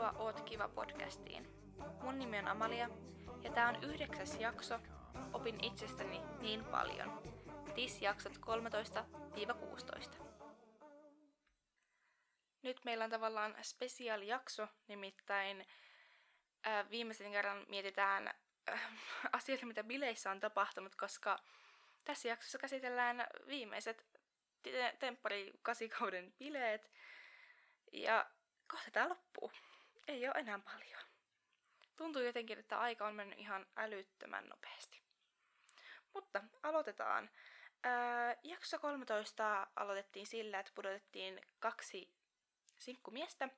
Tervetuloa Oot kiva podcastiin. Mun nimi on Amalia ja tää on yhdeksäs jakso Opin itsestäni niin paljon. TIS-jaksot 13-16. Nyt meillä on tavallaan spesiaalijakso, nimittäin äh, viimeisen kerran mietitään äh, asioita, mitä bileissä on tapahtunut, koska tässä jaksossa käsitellään viimeiset te- temppari kasikauden bileet. Ja kohta tää loppuu. Ei ole enää paljon. Tuntuu jotenkin, että aika on mennyt ihan älyttömän nopeasti. Mutta aloitetaan. Ää, jakso 13 aloitettiin sillä, että pudotettiin kaksi sinkkumiestä.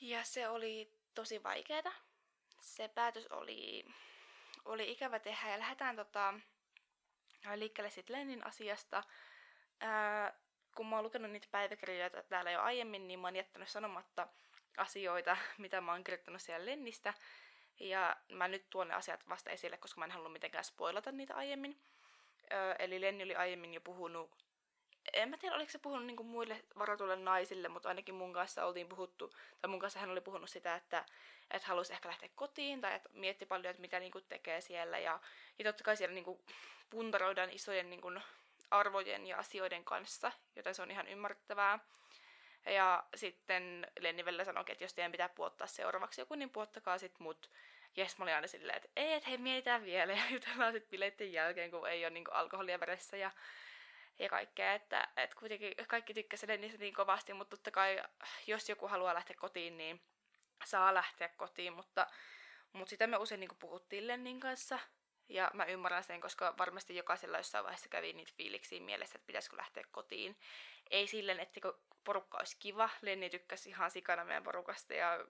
Ja se oli tosi vaikeeta. Se päätös oli, oli ikävä tehdä ja lähdetään tota, liikkeelle sitten Lennin asiasta. Ää, kun mä oon lukenut niitä päiväkirjoja täällä jo aiemmin, niin mä oon jättänyt sanomatta asioita, mitä mä oon kirjoittanut siellä Lenistä. Ja mä nyt tuon ne asiat vasta esille, koska mä en halua mitenkään spoilata niitä aiemmin. Öö, eli Lenni oli aiemmin jo puhunut, en mä tiedä oliko se puhunut niinku muille varatuille naisille, mutta ainakin mun kanssa oltiin puhuttu, tai mun kanssa hän oli puhunut sitä, että, että halusi ehkä lähteä kotiin, tai että mietti paljon, että mitä niinku tekee siellä. Ja, ja totta kai siellä niinku puntaroidaan isojen niinku arvojen ja asioiden kanssa, joten se on ihan ymmärrettävää. Ja sitten Lenni välillä sanoi, että jos teidän pitää puottaa seuraavaksi joku, niin puottakaa sit mut. Jes, mä olin aina silleen, että ei, että hei, mietitään vielä ja jutellaan sitten bileiden jälkeen, kun ei ole niinku alkoholia veressä ja, ja kaikkea. Että, että kuitenkin kaikki tykkäsivät Lennistä niin kovasti, mutta totta kai jos joku haluaa lähteä kotiin, niin saa lähteä kotiin, mutta, mutta sitä me usein niinku puhuttiin Lennin kanssa. Ja mä ymmärrän sen, koska varmasti jokaisella jossain vaiheessa kävi niitä fiiliksiä mielessä, että pitäisikö lähteä kotiin. Ei silleen, että porukka olisi kiva. Lenni tykkäsi ihan sikana meidän porukasta ja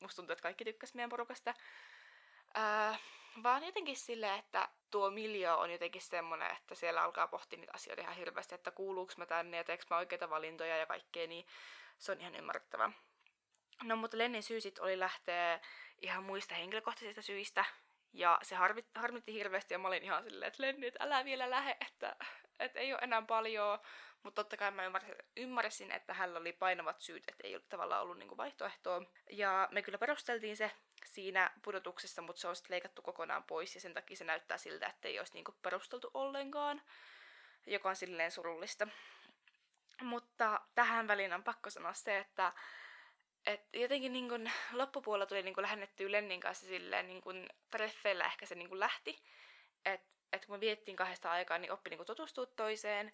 musta tuntuu, että kaikki tykkäsi meidän porukasta. Ää, vaan jotenkin silleen, että tuo miljo on jotenkin semmoinen, että siellä alkaa pohtia niitä asioita ihan hirveästi, että kuuluuko mä tänne ja teekö mä oikeita valintoja ja kaikkea, niin se on ihan ymmärrettävää. No mutta Lennin syy sit oli lähteä ihan muista henkilökohtaisista syistä, ja se harmit, harmitti hirveästi ja mä olin ihan silleen, että Lenni, että älä vielä lähe, että, että ei ole enää paljon. Mutta totta kai mä ymmärsin, että hänellä oli painavat syyt, että ei ole tavallaan ollut niinku vaihtoehtoa. Ja me kyllä perusteltiin se siinä pudotuksessa, mutta se on sitten leikattu kokonaan pois ja sen takia se näyttää siltä, että ei olisi niinku perusteltu ollenkaan, joka on silleen surullista. Mutta tähän väliin on pakko sanoa se, että et jotenkin niin kun loppupuolella tuli niin kun lähennettyä Lennin kanssa silleen niin kun treffeillä ehkä se niin kun lähti. Että et kun me viettiin kahdesta aikaa, niin oppi niin tutustua toiseen.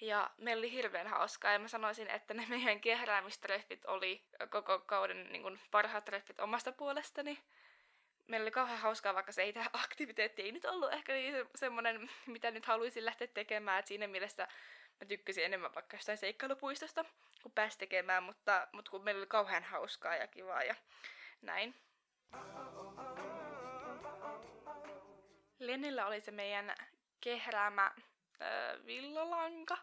Ja meillä oli hirveän hauskaa ja mä sanoisin, että ne meidän kehräämistreffit oli koko kauden niin kun parhaat treffit omasta puolestani. Meillä oli kauhean hauskaa, vaikka se ei tämä aktiviteetti ei nyt ollut ehkä niin semmoinen, mitä nyt haluaisin lähteä tekemään. Et siinä mielessä mä tykkäsin enemmän vaikka jostain seikkailupuistosta, kun pääsi tekemään, mutta, mutta kun meillä oli kauhean hauskaa ja kivaa ja näin. Lennillä oli se meidän kehräämä äh, villalanka.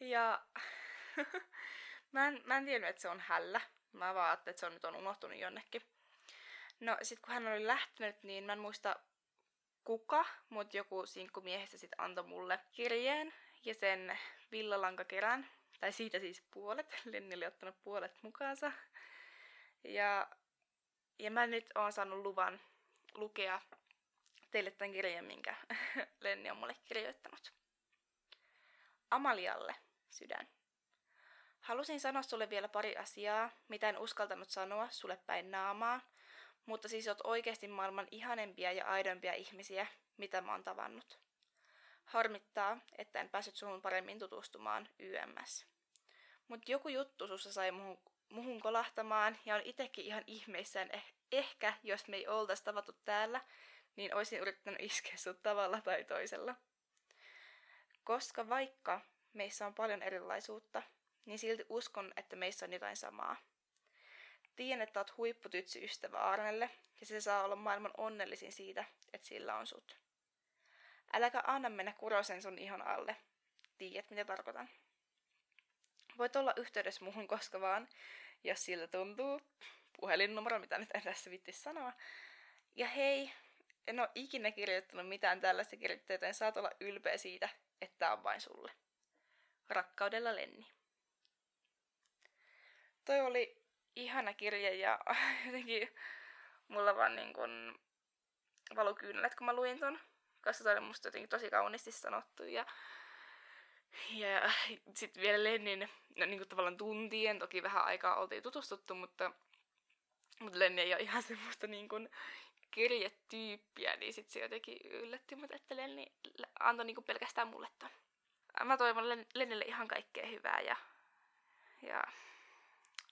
Ja mä, en, mä en tiennyt, että se on hällä. Mä vaan ajattelin, että se on nyt on unohtunut jonnekin. No sit kun hän oli lähtenyt, niin mä en muista kuka, mutta joku sinkkumiehistä sitten antoi mulle kirjeen ja sen villalankakerän. Tai siitä siis puolet. Lenni oli ottanut puolet mukaansa. Ja, ja mä nyt oon saanut luvan lukea teille tämän kirjan, minkä Lenni on mulle kirjoittanut. Amalialle, sydän. Halusin sanoa sulle vielä pari asiaa, mitä en uskaltanut sanoa sulle päin naamaa, mutta siis oot oikeasti maailman ihanempia ja aidompia ihmisiä, mitä mä oon tavannut. Harmittaa, että en päässyt suhun paremmin tutustumaan YMS. Mutta joku juttu sussa sai muhun, muhun kolahtamaan ja on itekin ihan ihmeissään. Eh, ehkä, jos me ei oltais tavattu täällä, niin olisin yrittänyt iskeä sut tavalla tai toisella. Koska vaikka meissä on paljon erilaisuutta, niin silti uskon, että meissä on jotain samaa. Tiedän, että oot huipputytsy ystävä Arnelle, ja se saa olla maailman onnellisin siitä, että sillä on sut. Äläkä anna mennä kurosen sun ihon alle. Tiedät, mitä tarkoitan. Voit olla yhteydessä muuhun koska vaan, jos siltä tuntuu. Puhelinnumero, mitä nyt en tässä vitti sanoa. Ja hei, en ole ikinä kirjoittanut mitään tällaista kirjoittaa, joten saat olla ylpeä siitä, että on vain sulle. Rakkaudella Lenni. Toi oli ihana kirja ja jotenkin mulla vaan niin kun valu kyynelet, kun mä luin ton. Koska se oli musta jotenkin tosi kauniisti sanottu ja ja sitten vielä Lennin, no niin kuin tavallaan tuntien, toki vähän aikaa oltiin tutustuttu, mutta, mutta Lenni ei ole ihan semmoista niin kuin kirjetyyppiä, niin sitten se jotenkin yllätti mut, että Lenni antoi niin kuin pelkästään mulle ton. Mä toivon Lennille ihan kaikkea hyvää ja, ja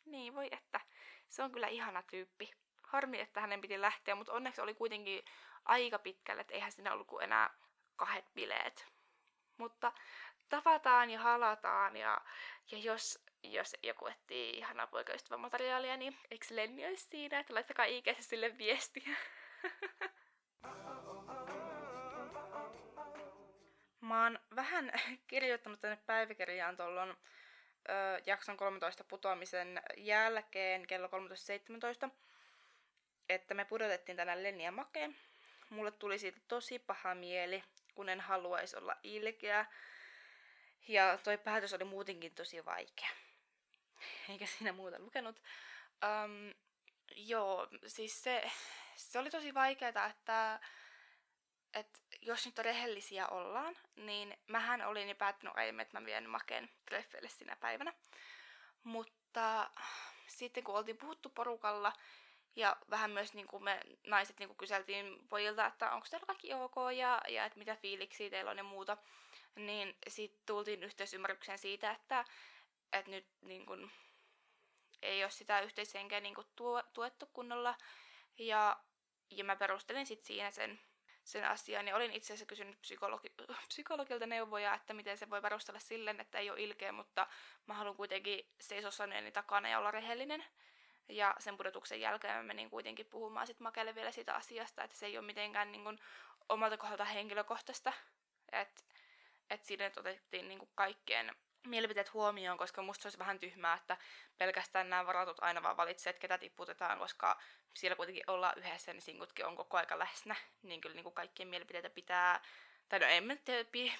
niin voi että. Se on kyllä ihana tyyppi. Harmi, että hänen piti lähteä, mutta onneksi oli kuitenkin aika pitkälle, että eihän siinä ollut kuin enää kahdet bileet. Mutta tavataan ja halataan ja, ja jos, jos joku etsii ihanaa poikaystävämateriaalia, niin eikö Lenni olisi siinä, että laittakaa ikäisesti sille viestiä. Mä oon vähän kirjoittanut tänne päiväkirjaan tuolloin jakson 13 putoamisen jälkeen kello 13.17, että me pudotettiin tänään Lenni ja Make. Mulle tuli siitä tosi paha mieli, kun en haluaisi olla ilkeä. Ja toi päätös oli muutenkin tosi vaikea. Eikä siinä muuta lukenut. Um, joo, siis se, se oli tosi vaikeaa, että, että jos nyt rehellisiä ollaan, niin mähän olin jo päättänyt aiemmin, että mä vien Maken treffeille sinä päivänä. Mutta sitten kun oltiin puhuttu porukalla, ja vähän myös niin kuin me naiset niin kuin kyseltiin pojilta, että onko teillä kaikki ok ja, ja että mitä fiiliksiä teillä on ja muuta, niin sitten tultiin yhteisymmärrykseen siitä, että, että nyt niin kuin, ei ole sitä yhteishenkeä niin kuin tuo, tuettu kunnolla. Ja, ja mä perustelin sitten siinä sen, sen asian. Ja olin itse asiassa kysynyt psykologi, psykologilta neuvoja, että miten se voi perustella silleen, että ei ole ilkeä, mutta mä haluan kuitenkin seisoa sanojeni takana ja olla rehellinen. Ja sen pudotuksen jälkeen mä menin kuitenkin puhumaan sit Makelle vielä siitä asiasta, että se ei ole mitenkään niin kuin, omalta kohdalta henkilökohtaista. Että et siinä otettiin niin kuin, kaikkien mielipiteet huomioon, koska musta se olisi vähän tyhmää, että pelkästään nämä varatut aina vaan valitsee, että ketä tiputetaan, koska siellä kuitenkin ollaan yhdessä, niin sinkutkin on koko aika läsnä. Niin kyllä niin kuin kaikkien mielipiteitä pitää, tai no en mä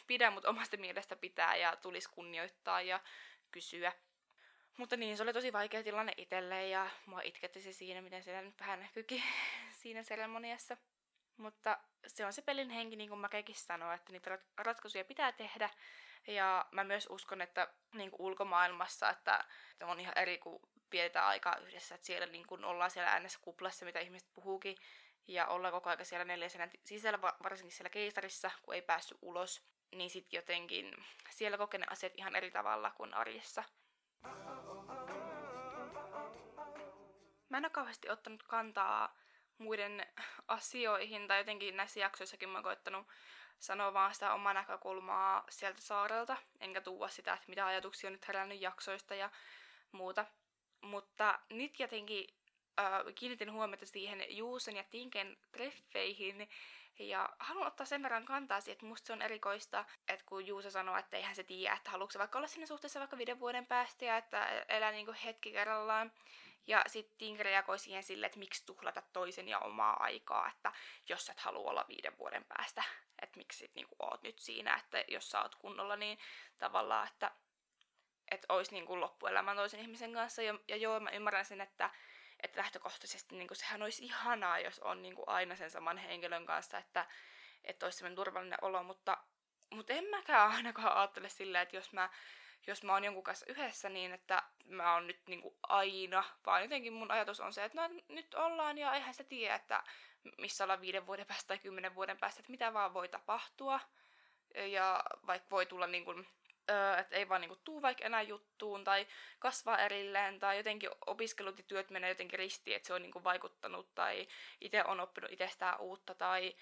pidä, mutta omasta mielestä pitää ja tulisi kunnioittaa ja kysyä. Mutta niin, se oli tosi vaikea tilanne itselleen ja mua itketti se siinä, miten se nyt vähän näkyykin siinä seremoniassa. Mutta se on se pelin henki, niin kuin Mäkekin sanoi, että niitä ratkaisuja pitää tehdä. Ja mä myös uskon, että niin kuin ulkomaailmassa, että, on ihan eri kuin pidetään aikaa yhdessä, että siellä niin kuin ollaan siellä äänessä kuplassa, mitä ihmiset puhuukin, ja ollaan koko ajan siellä neljäsenä sisällä, varsinkin siellä keisarissa, kun ei päässyt ulos, niin sitten jotenkin siellä kokee ne asiat ihan eri tavalla kuin arjessa. Mä en ole kauheasti ottanut kantaa muiden asioihin, tai jotenkin näissä jaksoissakin mä oon koittanut sanoa vaan sitä omaa näkökulmaa sieltä saarelta, enkä tuua sitä, että mitä ajatuksia on nyt herännyt jaksoista ja muuta. Mutta nyt jotenkin äh, kiinnitin huomiota siihen Juusen ja Tinken treffeihin, ja haluan ottaa sen verran kantaa siihen, että musta se on erikoista, että kun Juusa sanoo, että eihän se tiedä, että haluatko se vaikka olla siinä suhteessa vaikka viiden vuoden päästä ja että elää niinku hetki kerrallaan. Ja sitten Tink reagoi siihen sille, että miksi tuhlata toisen ja omaa aikaa, että jos et halua olla viiden vuoden päästä, että miksi sit niinku oot nyt siinä, että jos sä oot kunnolla, niin tavallaan, että että olisi niinku loppuelämän toisen ihmisen kanssa. Ja, ja joo, mä ymmärrän sen, että että lähtökohtaisesti niin kuin, sehän olisi ihanaa, jos on niin kuin, aina sen saman henkilön kanssa, että, että olisi sellainen turvallinen olo, mutta, mutta en mäkään ainakaan ajattele silleen, että jos mä, jos mä oon jonkun kanssa yhdessä niin, että mä oon nyt niin kuin, aina, vaan jotenkin mun ajatus on se, että no nyt ollaan ja eihän sitä tiedä, että missä ollaan viiden vuoden päästä tai kymmenen vuoden päästä, että mitä vaan voi tapahtua. Ja vaikka voi tulla niin kuin, öö, että ei vaan niinku tuu vaikka enää juttuun tai kasvaa erilleen tai jotenkin opiskelut ja työt menee jotenkin ristiin, että se on niinku vaikuttanut tai itse on oppinut itsestään uutta tai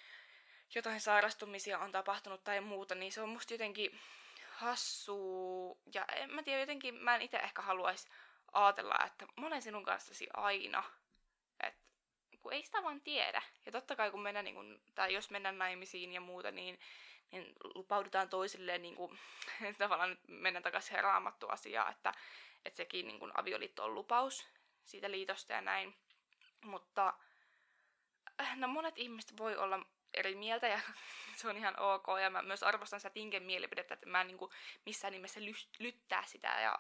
jotain sairastumisia on tapahtunut tai muuta, niin se on musta jotenkin hassu ja en mä tiedä, jotenkin mä en itse ehkä haluaisi ajatella, että mä olen sinun kanssasi aina, että kun ei sitä vaan tiedä. Ja totta kai kun mennään, niin kun, tai jos mennään naimisiin ja muuta, niin niin lupaudutaan toisilleen niin kuin, tavallaan nyt mennään takaisin raamattu asiaan, että, että sekin niin kuin, avioliitto on lupaus siitä liitosta ja näin. Mutta no monet ihmiset voi olla eri mieltä ja se on ihan ok. Ja mä myös arvostan sitä Tinken mielipidettä, että mä en niin kuin missään nimessä lyttää sitä ja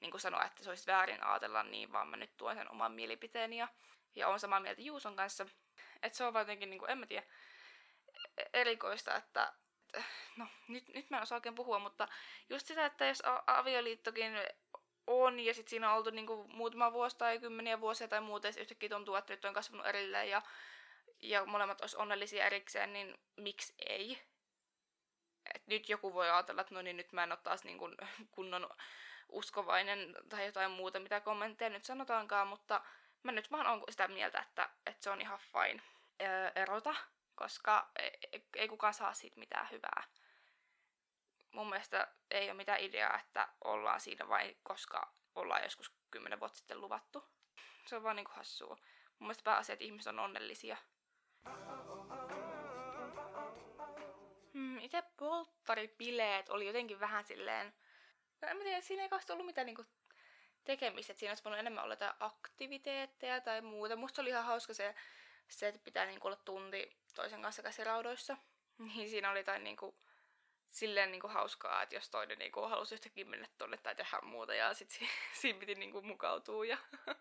niin kuin sanoa, että se olisi väärin ajatella niin, vaan mä nyt tuon sen oman mielipiteeni ja, ja on samaa mieltä Juuson kanssa. Että se on vaan jotenkin, niin kuin, en mä tiedä, e-, erikoista, että no nyt, nyt mä en osaa oikein puhua, mutta just sitä, että jos avioliittokin on ja sitten siinä on oltu niinku muutama vuosi tai kymmeniä vuosia tai muuta ja yhtäkkiä tuntuu, että nyt on kasvanut erilleen ja, ja molemmat olisi onnellisia erikseen, niin miksi ei? Et nyt joku voi ajatella, että no niin nyt mä en ole taas niinku kunnon uskovainen tai jotain muuta, mitä kommentteja nyt sanotaankaan, mutta mä nyt vaan on sitä mieltä, että, että se on ihan fine erota, koska ei, ei kukaan saa siitä mitään hyvää mun mielestä ei ole mitään ideaa, että ollaan siinä vain, koska ollaan joskus kymmenen vuotta sitten luvattu. Se on vaan niinku hassua. Mun mielestä pääasia, että ihmiset on onnellisia. Hmm, itse polttaripileet oli jotenkin vähän silleen... No, en mä tiedä, siinä ei kauheasti ollut mitään niinku tekemistä. Että siinä olisi voinut enemmän olla jotain aktiviteetteja tai muuta. Musta oli ihan hauska se, se että pitää niinku olla tunti toisen kanssa käsiraudoissa. Niin siinä oli jotain niinku silleen niinku hauskaa, että jos toinen niinku halusi yhtäkkiä mennä tonne tai tehdä muuta ja sit si- siinä piti niinku mukautua ja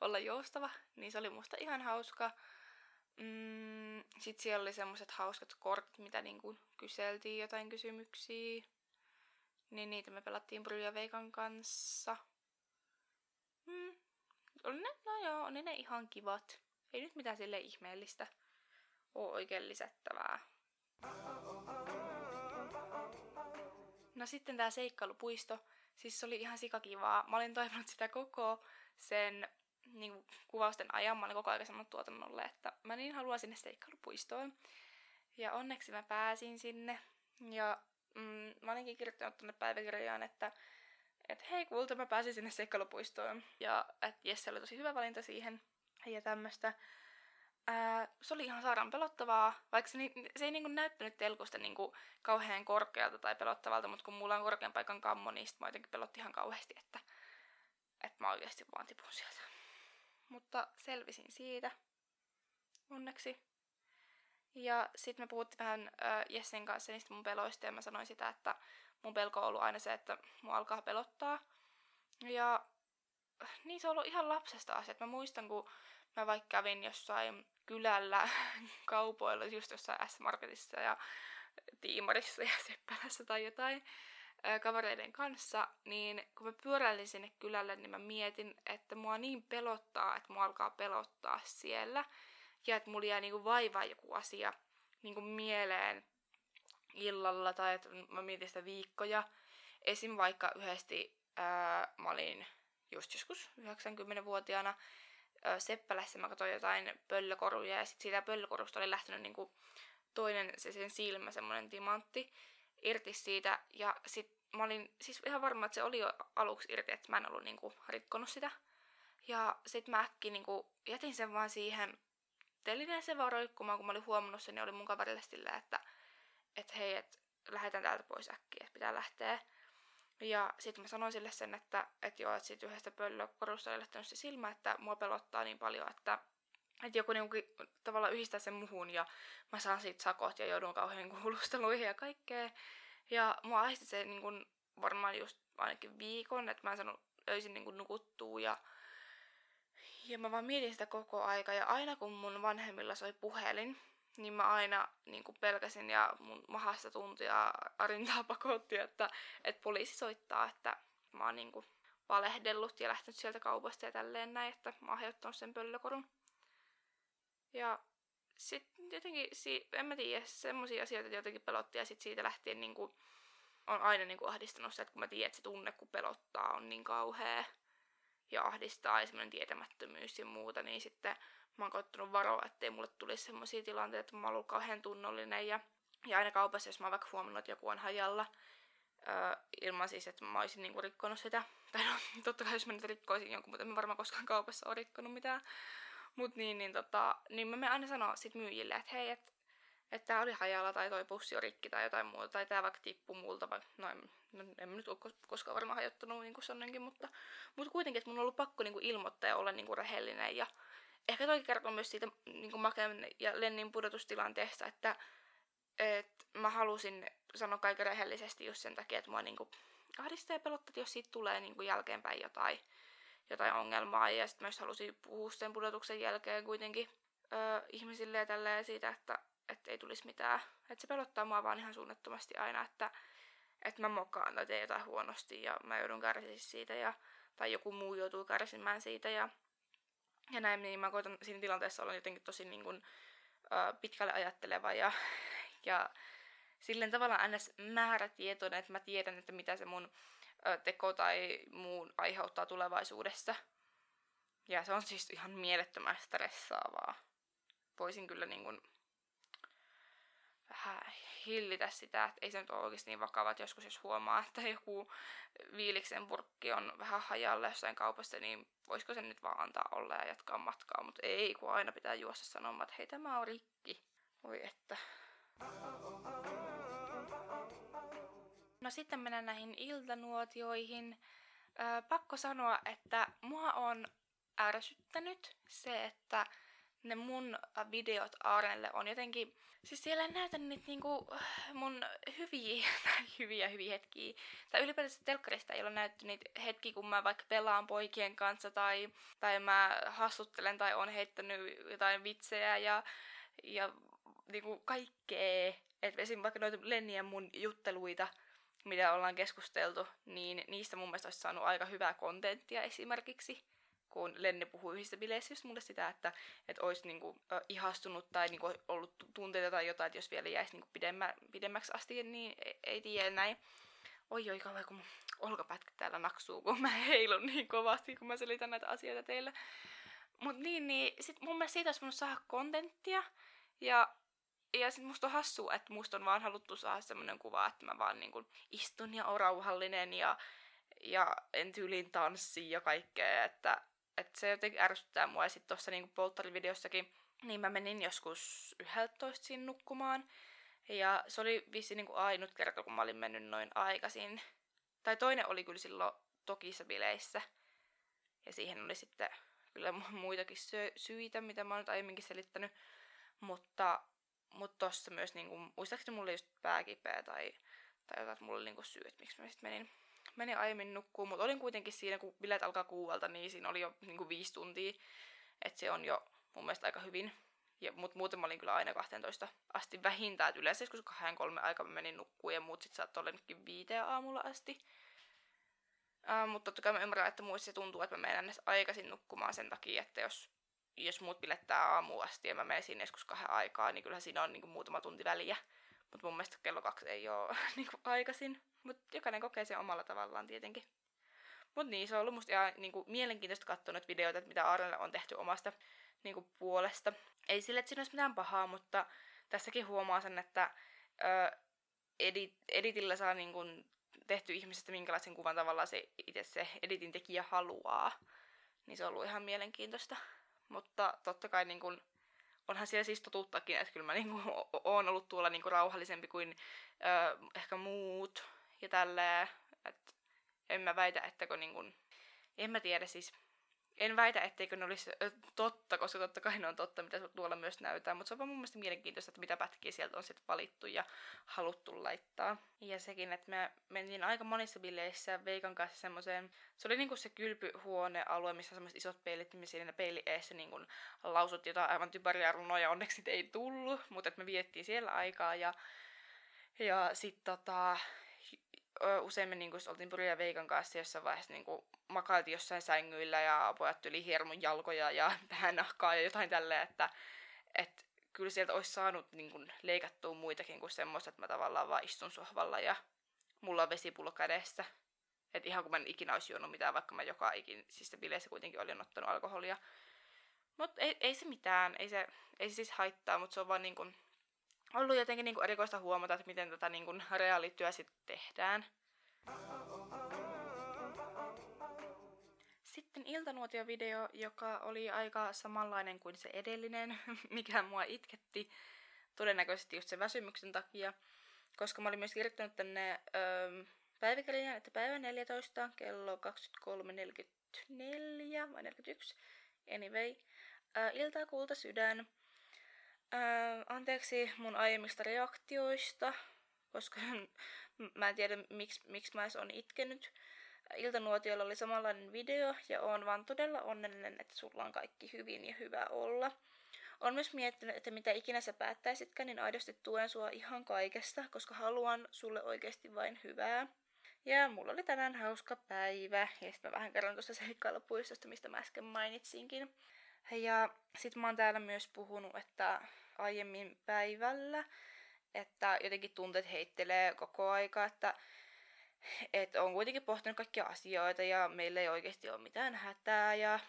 olla joustava, niin se oli musta ihan hauska. Mm, sitten siellä oli semmoiset hauskat kortit, mitä niinku kyseltiin jotain kysymyksiä. Niin niitä me pelattiin Bry ja Veikan kanssa. Mm, oli ne, no joo, oli ne ihan kivat. Ei nyt mitään sille ihmeellistä oo oikein lisättävää. No sitten tämä seikkailupuisto, siis se oli ihan sikakivaa. Mä olin toivonut sitä koko sen niin kuin, kuvausten ajan. Mä olin koko ajan sanonut tuotannolle, että mä niin haluan sinne seikkailupuistoon. Ja onneksi mä pääsin sinne. Ja mm, mä olinkin kirjoittanut tuonne päiväkirjaan, että että hei kulta, mä pääsin sinne seikkailupuistoon. Ja että Jesse oli tosi hyvä valinta siihen. Ja tämmöistä. Se oli ihan sairaan pelottavaa, vaikka se, se ei niinku näyttänyt telkusta niinku kauhean korkealta tai pelottavalta, mutta kun mulla on korkean paikan kammo, niin mä jotenkin pelotti ihan kauheasti, että, että mä oikeasti vaan tipun sieltä. Mutta selvisin siitä, onneksi. Ja sitten me puhuttiin vähän äh, Jessen kanssa niistä mun peloista ja mä sanoin sitä, että mun pelko on ollut aina se, että mua alkaa pelottaa. Ja niin se on ollut ihan lapsesta asia. Mä muistan, kun mä vaikka kävin jossain kylällä kaupoilla, just jossain S-Marketissa ja Tiimarissa ja Seppälässä tai jotain kavereiden kanssa, niin kun mä pyöräilin sinne kylälle, niin mä mietin, että mua niin pelottaa, että mua alkaa pelottaa siellä. Ja että mulla jää niinku vaivaa joku asia niinku mieleen illalla tai että mä mietin sitä viikkoja. Esim. vaikka yhdesti ää, mä olin just joskus 90-vuotiaana Seppälässä mä katsoin jotain pöllökoruja ja sitten siitä pöllökorusta oli lähtenyt niinku toinen se sen silmä, semmoinen timantti, irti siitä. Ja sit mä olin siis ihan varma, että se oli jo aluksi irti, että mä en ollut niinku rikkonut sitä. Ja sit mä äkki niinku jätin sen vaan siihen telineeseen vaan roikkumaan, kun mä olin huomannut sen, niin oli mun kaverille sillä, että et hei, että lähdetään täältä pois äkkiä, että pitää lähteä. Ja sitten mä sanoin sille sen, että, että joo, että siitä yhdestä pöllökorusta oli lähtenyt se silmä, että mua pelottaa niin paljon, että, että joku niinku tavallaan yhdistää sen muhun ja mä saan siitä sakot ja joudun kauhean kuulusteluihin ja kaikkea. Ja mua aisti se niinku varmaan just ainakin viikon, että mä en saanut öisin niinku nukuttua ja ja mä vaan mietin sitä koko aika ja aina kun mun vanhemmilla soi puhelin, niin mä aina niin pelkäsin ja mun mahassa tuntui ja arintaa pakotti, että, että poliisi soittaa, että mä oon niin valehdellut ja lähtenyt sieltä kaupasta ja tälleen näin, että mä oon sen pöllökorun. Ja sitten jotenkin, en mä tiedä, semmoisia asioita jotenkin pelotti ja sitten siitä lähtien niin kuin, on aina niin kuin ahdistanut se, että kun mä tiedän, että se tunne kun pelottaa on niin kauhea ja ahdistaa ja semmoinen tietämättömyys ja muuta, niin sitten mä oon koittanut varoa, ettei mulle tulisi semmoisia tilanteita, että mä oon ollut kauhean tunnollinen ja, ja aina kaupassa, jos mä oon vaikka huomannut, että joku on hajalla, öö, ilman siis, että mä olisin niinku rikkonut sitä. Tai no, totta kai jos mä nyt rikkoisin jonkun, mutta en mä varmaan koskaan kaupassa ole rikkonut mitään. Mut niin, niin, tota, niin mä menen aina sanoa sit myyjille, että hei, että että tää oli hajalla tai toi pussi on rikki tai jotain muuta, tai tää vaikka tippui multa, vai no en, no, en mä nyt ole koskaan varmaan hajottanut niin kuin mutta, mutta kuitenkin, että mun on ollut pakko niin kuin ilmoittaa ja olla niin kuin rehellinen ja ehkä toi kertoo myös siitä niin Maken ja Lennin pudotustilanteesta, että et mä halusin sanoa kaiken rehellisesti just sen takia, että mua niin kuin ahdistaa ja pelottaa, että jos siitä tulee niin kuin jälkeenpäin jotain, jotain ongelmaa. Ja sitten myös halusin puhua sen pudotuksen jälkeen kuitenkin ö, ihmisille ja siitä, että, että ei tulisi mitään. Että se pelottaa mua vaan ihan suunnattomasti aina, että, että mä mokaan tai teen jotain huonosti ja mä joudun kärsiä siitä ja, tai joku muu joutuu kärsimään siitä ja, ja näin, niin mä koitan siinä tilanteessa olla jotenkin tosi niin kuin, ö, pitkälle ajatteleva ja, ja silleen tavallaan ns. määrätietoinen, että mä tiedän, että mitä se mun teko tai muun aiheuttaa tulevaisuudessa. Ja se on siis ihan mielettömän stressaavaa. Voisin kyllä niin kuin vähän hillitä sitä, että ei se nyt ole oikeasti niin vakava, että joskus jos huomaa, että joku viiliksen purkki on vähän hajalla jossain kaupassa, niin voisiko sen nyt vaan antaa olla ja jatkaa matkaa, mutta ei, kun aina pitää juosta sanomaan, että hei tämä on rikki. Voi että. No sitten mennään näihin iltanuotioihin. Öö, pakko sanoa, että mua on ärsyttänyt se, että ne mun videot Aarnelle on jotenkin... Siis siellä näytän niitä niinku mun hyviä, tai hyviä hyviä hetkiä. Tai ylipäätänsä telkkarista ei ole näytty niitä hetkiä, kun mä vaikka pelaan poikien kanssa tai, tai mä hassuttelen tai on heittänyt jotain vitsejä ja, ja niinku kaikkea. Että esim. vaikka noita Lenni mun jutteluita, mitä ollaan keskusteltu, niin niistä mun mielestä olisi saanut aika hyvää kontenttia esimerkiksi kun Lenni puhui yhdistä bileissä just mulle sitä, että, että olisi niinku, ihastunut tai niinku, ollut tunteita tai jotain, että jos vielä jäisi niinku, pidemmä, pidemmäksi asti, niin ei, ei tiedä näin. Oi oi kauan, kun mun olkapätkä täällä naksuu, kun mä heilun niin kovasti, kun mä selitän näitä asioita teille. Mut niin, niin sit mun mielestä siitä olisi voinut saada kontenttia. Ja ja sit musta on hassu, että musta on vaan haluttu saada semmoinen kuva, että mä vaan niin istun ja on rauhallinen ja, ja en tyyliin tanssi ja kaikkea, että, että se jotenkin ärsyttää mua. Ja sitten tuossa niin polttarivideossakin, niin mä menin joskus 11 siinä nukkumaan. Ja se oli vissi niin ainut kerta, kun mä olin mennyt noin aikaisin. Tai toinen oli kyllä silloin Tokissa bileissä. Ja siihen oli sitten kyllä muitakin syitä, mitä mä oon nyt aiemminkin selittänyt. Mutta mutta tossa myös, niinku, muistaakseni mulla oli just pääkipeä tai, tai jotain, että mulla oli niinku syy, että miksi mä sitten menin, menin aiemmin nukkuun. Mutta olin kuitenkin siinä, kun bileet alkaa kuuelta, niin siinä oli jo niinku viisi tuntia. Että se on jo mun mielestä aika hyvin. Ja, mut muuten mä olin kyllä aina 12 asti vähintään. Et yleensä joskus kahden kolme aika mä menin nukkuun ja muut sit saattoi olla nytkin viiteen aamulla asti. Uh, mutta totta kai mä ymmärrän, että muissa se tuntuu, että mä menen aikaisin nukkumaan sen takia, että jos jos muut pilettää aamu asti ja mä menen sinne joskus kahden aikaa, niin kyllä siinä on niin kuin muutama tunti väliä. Mutta mun mielestä kello kaksi ei ole niin kuin aikaisin. Mutta jokainen kokee sen omalla tavallaan tietenkin. Mutta niin, se on ollut musta ihan niin kuin, mielenkiintoista katsoa videoita, että mitä Aarelle on tehty omasta niin kuin, puolesta. Ei sille, että siinä olisi mitään pahaa, mutta tässäkin huomaa sen, että ö, edit, editillä saa niin kuin, tehty ihmisestä minkälaisen kuvan tavallaan se itse se editin tekijä haluaa. Niin se on ollut ihan mielenkiintoista. Mutta totta kai niin kun, onhan siellä siis totuuttakin, että kyllä mä niin kun, oon ollut tuolla niin kun, rauhallisempi kuin ö, ehkä muut ja tälleen. En mä väitä, että kun, niin kun, en mä tiedä siis en väitä, etteikö ne olisi totta, koska totta kai ne on totta, mitä tuolla myös näytetään, mutta se on vaan mun mielestä mielenkiintoista, että mitä pätkiä sieltä on sitten valittu ja haluttu laittaa. Ja sekin, että me mentiin aika monissa bileissä Veikan kanssa semmoiseen, se oli niinku se kylpyhuonealue, missä on semmoiset isot peilit, missä siinä peili eessä niinku lausut jotain aivan typeriä runoja, onneksi ei tullut, mutta me viettiin siellä aikaa ja ja sitten tota, usein me niin kuin, oltiin Puri ja Veikan kanssa jossain vaiheessa niin kuin, makailtiin jossain sängyillä ja pojat yli hiermun jalkoja ja tähän nahkaa ja jotain tälleen, että et, kyllä sieltä olisi saanut niin kuin, leikattua muitakin kuin semmoista, että mä tavallaan vaan istun sohvalla ja mulla on vesipullo kädessä. Et ihan kun mä en ikinä olisi juonut mitään, vaikka mä joka ikin, siis bileissä kuitenkin olin ottanut alkoholia. Mutta ei, ei, se mitään, ei se, ei se siis haittaa, mutta se on vaan niin kuin, ollut jotenkin niin kuin erikoista huomata, että miten tätä niin kuin reaalityö sitten tehdään. Sitten iltanuotiovideo, joka oli aika samanlainen kuin se edellinen, mikä mua itketti todennäköisesti just sen väsymyksen takia, koska mä olin myös kirjoittanut tänne öö, päiväkirjan, että päivä 14 kello 23.44 vai 41, anyway, Ää, iltaa kulta sydän. Anteeksi mun aiemmista reaktioista, koska mä en tiedä miksi, miksi mä edes on itkenyt. Iltanuotiolla oli samanlainen video ja oon vaan todella onnellinen, että sulla on kaikki hyvin ja hyvä olla. On myös miettinyt, että mitä ikinä sä päättäisitkään, niin aidosti tuen sua ihan kaikesta, koska haluan sulle oikeasti vain hyvää. Ja mulla oli tänään hauska päivä, ja sitten mä vähän kerron tuosta seikkailupuistosta, mistä mä äsken mainitsinkin. Ja sit mä oon täällä myös puhunut, että aiemmin päivällä, että jotenkin tunteet heittelee koko aika, että et on kuitenkin pohtinut kaikkia asioita ja meillä ei oikeasti ole mitään hätää ja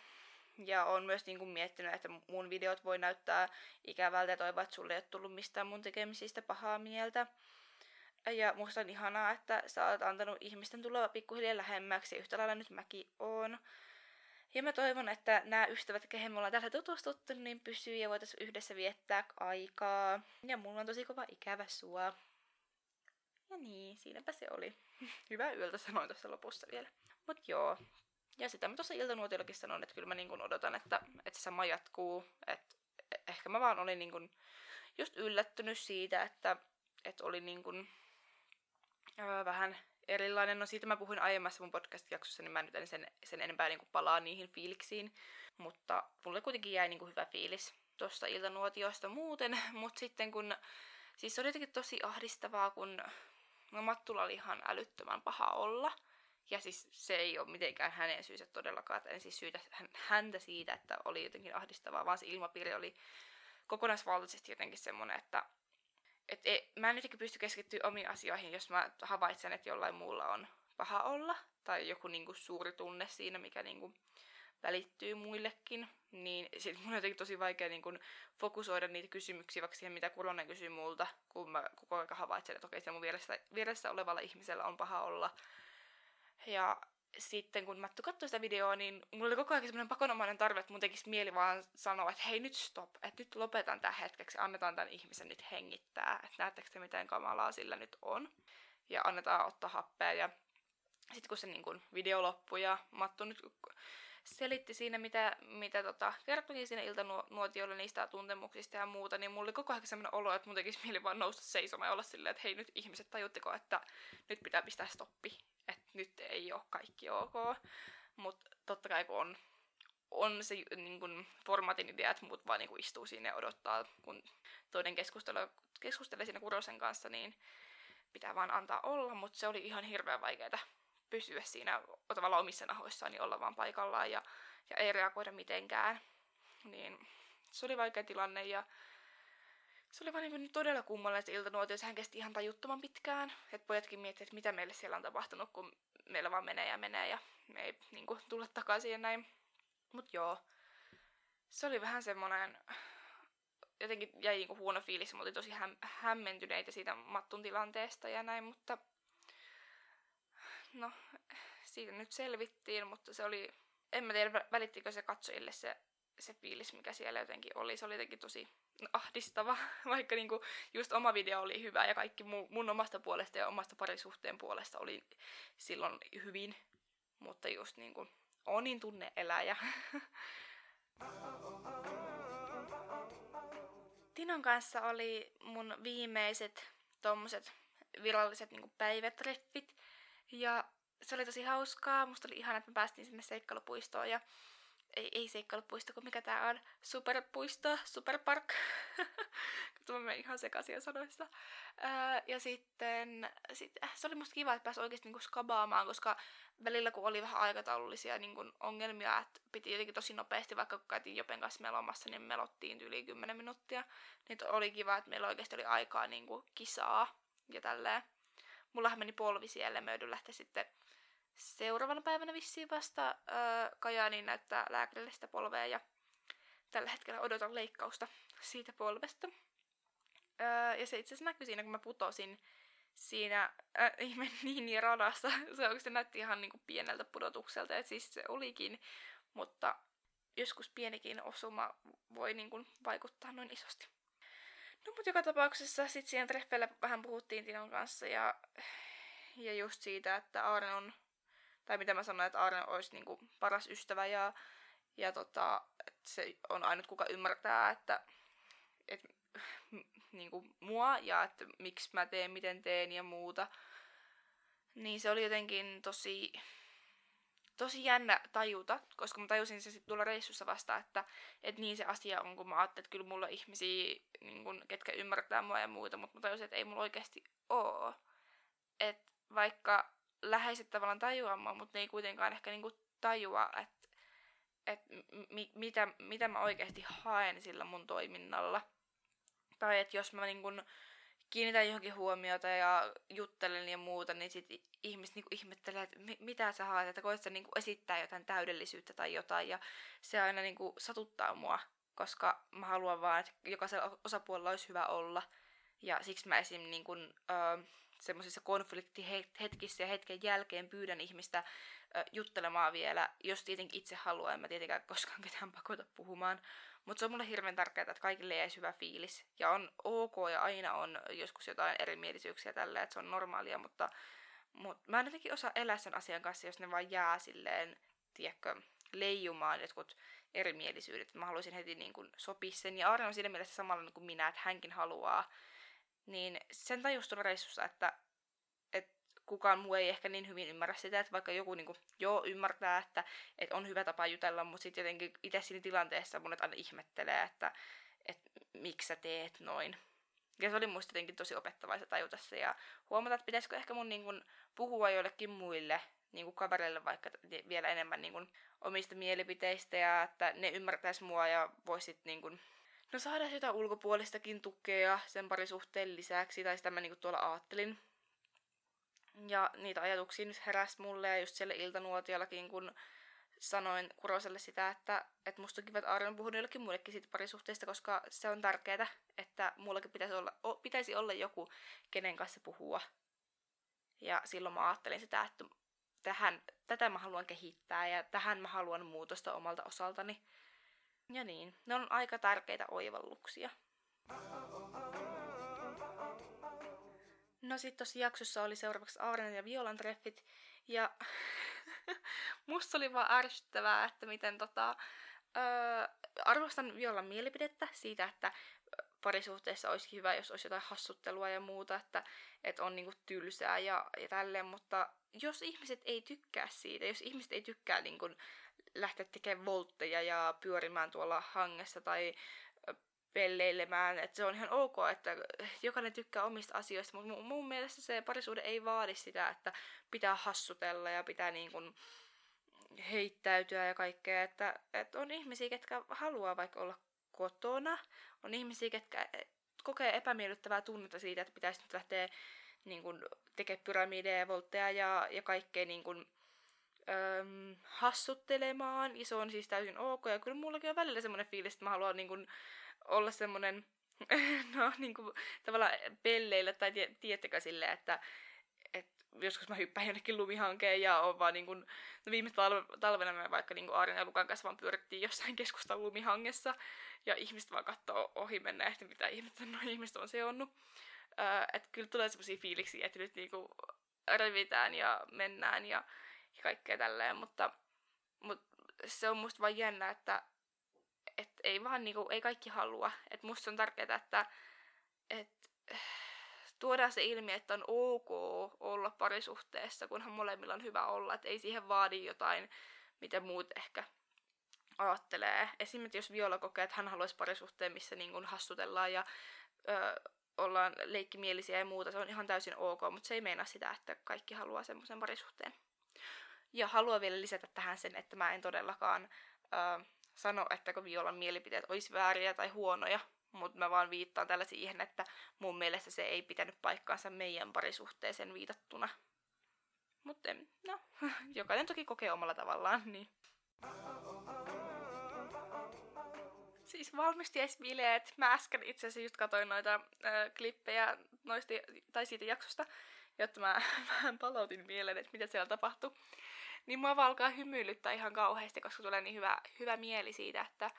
ja on myös niin kuin miettinyt, että mun videot voi näyttää ikävältä ja toivoa, että sulle ei ole tullut mistään mun tekemisistä pahaa mieltä. Ja musta on ihanaa, että sä oot antanut ihmisten tulla pikkuhiljaa lähemmäksi yhtä lailla nyt mäkin oon. Ja mä toivon, että nämä ystävät, kehen me ollaan täällä tutustuttu, niin pysyy ja voitaisiin yhdessä viettää aikaa. Ja mulla on tosi kova ikävä sua. Ja niin, siinäpä se oli. Hyvää yöltä sanoin tuossa lopussa vielä. Mut joo. Ja sitä mä tuossa iltanuotiollakin sanon, että kyllä mä niin odotan, että, että se sama jatkuu. Että ehkä mä vaan olin niin kun just yllättynyt siitä, että, että oli niin kun, ää, vähän erilainen. No siitä mä puhuin aiemmassa mun podcast-jaksossa, niin mä nyt en sen, sen enempää niin palaa niihin fiiliksiin. Mutta mulle kuitenkin jäi niin hyvä fiilis tuosta iltanuotiosta muuten. Mutta sitten kun, siis se oli jotenkin tosi ahdistavaa, kun no Mattulla oli ihan älyttömän paha olla. Ja siis se ei ole mitenkään hänen syynsä todellakaan, että en siis syytä häntä siitä, että oli jotenkin ahdistavaa, vaan se ilmapiiri oli kokonaisvaltaisesti jotenkin semmoinen, että et ei, mä en jotenkin pysty keskittyä omiin asioihin, jos mä havaitsen, että jollain muulla on paha olla, tai joku niinku suuri tunne siinä, mikä niinku välittyy muillekin, niin sit mun on jotenkin tosi vaikea niinku fokusoida niitä kysymyksiä vaikka siihen, mitä Kuronen kysyy multa, kun mä koko ajan havaitsen, että okei, se mun vieressä, vieressä olevalla ihmisellä on paha olla. Ja sitten kun Mattu katsoi sitä videoa, niin mulla oli koko ajan semmoinen pakonomainen tarve, että mun tekisi mieli vaan sanoa, että hei nyt stop, että nyt lopetan tämän hetkeksi annetaan tämän ihmisen nyt hengittää. Että näettekö te miten kamalaa sillä nyt on. Ja annetaan ottaa happea ja sitten kun se niin kun video loppui ja Mattu nyt selitti siinä, mitä, mitä tota, kertoikin siinä iltanuotiolla niistä tuntemuksista ja muuta, niin mulla oli koko ajan sellainen olo, että mun tekisi mieli vaan nousta seisomaan ja olla silleen, että hei nyt ihmiset, tajutteko, että nyt pitää pistää stoppi nyt ei ole kaikki ok. Mutta totta kai kun on, on se niin kun, formaatin idea, että muut vaan niin kun, istuu siinä ja odottaa, kun toinen keskustelee, keskustelee siinä Kurosen kanssa, niin pitää vaan antaa olla, mutta se oli ihan hirveän vaikeaa pysyä siinä tavallaan omissa nahoissaan, niin olla vaan paikallaan ja, ja ei reagoida mitenkään. Niin se oli vaikea tilanne ja se oli vaan niin todella kummallinen se iltanuotio. Sehän kesti ihan tajuttoman pitkään. Että pojatkin miettivät, että mitä meille siellä on tapahtunut, kun meillä vaan menee ja menee ja me ei niin kuin, tulla takaisin ja näin. Mut joo, se oli vähän semmoinen, jotenkin jäi niin kuin huono fiilis. Oltiin tosi häm- hämmentyneitä siitä Mattun tilanteesta ja näin, mutta no, siitä nyt selvittiin, mutta se oli, en mä tiedä välittikö se katsojille se, se fiilis, mikä siellä jotenkin oli. Se oli jotenkin tosi ahdistava, vaikka niinku just oma video oli hyvä ja kaikki mun, omasta puolesta ja omasta parisuhteen puolesta oli silloin hyvin, mutta just niinku on niin tunne-eläjä. Tinon kanssa oli mun viimeiset tommoset viralliset niinku päivätreffit ja se oli tosi hauskaa. Musta oli ihana, että me päästiin sinne seikkailupuistoon ja ei, ei seikkailupuisto, kun mikä tää on, superpuisto, superpark. Tulemme ihan sekaisin sanoissa. Öö, ja sitten sit, äh, se oli musta kiva, että pääsi oikeasti niinku skabaamaan, koska välillä kun oli vähän aikataulullisia niinku ongelmia, että piti jotenkin tosi nopeasti, vaikka kun käytiin Jopen kanssa melomassa, niin melottiin yli 10 minuuttia. Niin oli kiva, että meillä oikeasti oli aikaa niinku kisaa ja tälleen. Mullahan meni polvi siellä, lähteä sitten seuraavana päivänä vissiin vasta öö, Kajaaniin näyttää lääkärille sitä polvea ja tällä hetkellä odotan leikkausta siitä polvesta. Ja se itse asiassa näkyi siinä, kun mä putosin siinä äh, ihme niin radassa. Se oikeasti näytti ihan niin kuin pieneltä pudotukselta, että siis se olikin, mutta joskus pienikin osuma voi niin kuin vaikuttaa noin isosti. No mutta joka tapauksessa sitten siihen treffeillä vähän puhuttiin Tinon kanssa ja, ja just siitä, että Aaren on tai mitä mä sanoin, että Aarne olisi niinku paras ystävä ja, Ja tota, se on ainut kuka ymmärtää, että, että niin kuin mua ja että miksi mä teen, miten teen ja muuta. Niin se oli jotenkin tosi, tosi jännä tajuta, koska mä tajusin se sitten tuolla reissussa vasta, että, että niin se asia on, kun mä ajattelin, että kyllä mulla on ihmisiä, niin kun, ketkä ymmärtää mua ja muuta, mutta mä tajusin, että ei mulla oikeasti oo. Että vaikka läheiset tavallaan tajuaa mua, mutta ne ei kuitenkaan ehkä niin tajua, että, että mi- mitä, mitä mä oikeasti haen sillä mun toiminnalla. Tai että jos mä niin kun kiinnitän johonkin huomiota ja juttelen ja muuta, niin sit ihmiset niin ihmettelee, että mitä sä haet, että koet sä niin esittää jotain täydellisyyttä tai jotain. Ja se aina niin satuttaa mua, koska mä haluan vaan, että jokaisella osapuolella olisi hyvä olla. Ja siksi mä esim. Niin kun, ö, semmoisissa konfliktihetkissä ja hetken jälkeen pyydän ihmistä juttelemaan vielä, jos tietenkin itse haluaa, en mä tietenkään koskaan ketään pakota puhumaan. Mutta se on mulle hirveän tärkeää, että kaikille jäisi hyvä fiilis. Ja on ok ja aina on joskus jotain erimielisyyksiä tällä, että se on normaalia, mutta, mutta mä en jotenkin osaa elää sen asian kanssa, jos ne vaan jää silleen, tiedätkö, leijumaan jotkut erimielisyydet. Mä haluaisin heti niin kuin sopia sen. Ja Aari on siinä mielessä samalla kuin minä, että hänkin haluaa. Niin sen tajus reissussa, että kukaan muu ei ehkä niin hyvin ymmärrä sitä, että vaikka joku niinku, joo ymmärtää, että, että on hyvä tapa jutella, mutta sitten jotenkin itse siinä tilanteessa monet aina ihmettelee, että, että miksi sä teet noin. Ja se oli muista jotenkin tosi opettavaista tajuta se ja huomata, että pitäisikö ehkä mun niin kuin, puhua joillekin muille niin kuin kavereille vaikka vielä enemmän niin kuin, omista mielipiteistä ja että ne ymmärtäisi mua ja voisit niin kuin, no saada jotain ulkopuolistakin tukea sen parisuhteen lisäksi, tai sitä mä niin kuin, tuolla ajattelin. Ja niitä ajatuksia nyt heräsi mulle ja just siellä iltanuotiollakin, kun sanoin Kuroselle sitä, että, että musta on kiva, että Aari on puhunut jollekin muillekin siitä parisuhteesta, koska se on tärkeää, että mullakin pitäisi olla, o, pitäisi olla joku, kenen kanssa puhua. Ja silloin mä ajattelin sitä, että tähän, tätä mä haluan kehittää ja tähän mä haluan muutosta omalta osaltani. Ja niin, ne on aika tärkeitä oivalluksia. No sitten tuossa jaksossa oli seuraavaksi Aaren ja Violan treffit. Ja musta oli vaan ärsyttävää, että miten tota, öö, arvostan Violan mielipidettä siitä, että parisuhteessa olisi hyvä, jos olisi jotain hassuttelua ja muuta, että, että on niinku tylsää ja, ja tälleen, mutta jos ihmiset ei tykkää siitä, jos ihmiset ei tykkää niinku lähteä tekemään voltteja ja pyörimään tuolla hangessa tai pelleilemään, että se on ihan ok, että jokainen tykkää omista asioista, mutta mun, mielestä se parisuhde ei vaadi sitä, että pitää hassutella ja pitää niin kuin heittäytyä ja kaikkea, että, että on ihmisiä, ketkä haluaa vaikka olla kotona, on ihmisiä, ketkä kokee epämiellyttävää tunnetta siitä, että pitäisi nyt lähteä niin kuin, tekemään pyramideja ja voltteja ja, ja kaikkea niin kuin, öm, hassuttelemaan, ja se on siis täysin ok, ja kyllä mullakin on välillä semmoinen fiilis, että mä haluan niin kuin, olla semmonen, no niin kuin tavallaan pelleillä tai tie, tiettekö silleen, että et joskus mä hyppään jonnekin lumihankeen ja on vaan niin kuin, no viime talve, talvena me vaikka niin Aarin ja Lukan kanssa vaan pyörittiin jossain keskustan lumihangessa ja ihmiset vaan katsoo ohi mennä, että mitä ihmettä no ihmiset on seonnut. Öö, että kyllä tulee semmoisia fiiliksiä, että nyt niinku revitään ja mennään ja, ja kaikkea tälleen, mutta, mutta se on musta vaan jännä, että että ei vaan niinku, ei kaikki halua. Että musta on tärkeää, että et, tuodaan se ilmi, että on ok olla parisuhteessa, kunhan molemmilla on hyvä olla. Että ei siihen vaadi jotain, mitä muut ehkä ajattelee. Esimerkiksi jos Viola kokee, että hän haluaisi parisuhteen, missä niin kuin hassutellaan ja ö, ollaan leikkimielisiä ja muuta, se on ihan täysin ok, mutta se ei meinaa sitä, että kaikki haluaa semmoisen parisuhteen. Ja haluan vielä lisätä tähän sen, että mä en todellakaan ö, sano, että Violan mielipiteet olisi vääriä tai huonoja, mutta mä vaan viittaan tällä siihen, että mun mielestä se ei pitänyt paikkaansa meidän parisuhteeseen viitattuna. Mutta no, jokainen toki kokee omalla tavallaan, niin. Siis valmistiaisbileet. Mä äsken itse asiassa just katsoin noita äh, klippejä noista, tai siitä jaksosta, jotta mä vähän palautin mieleen, että mitä siellä tapahtui niin mua alkaa hymyilyttää ihan kauheasti, koska tulee niin hyvä, hyvä mieli siitä, että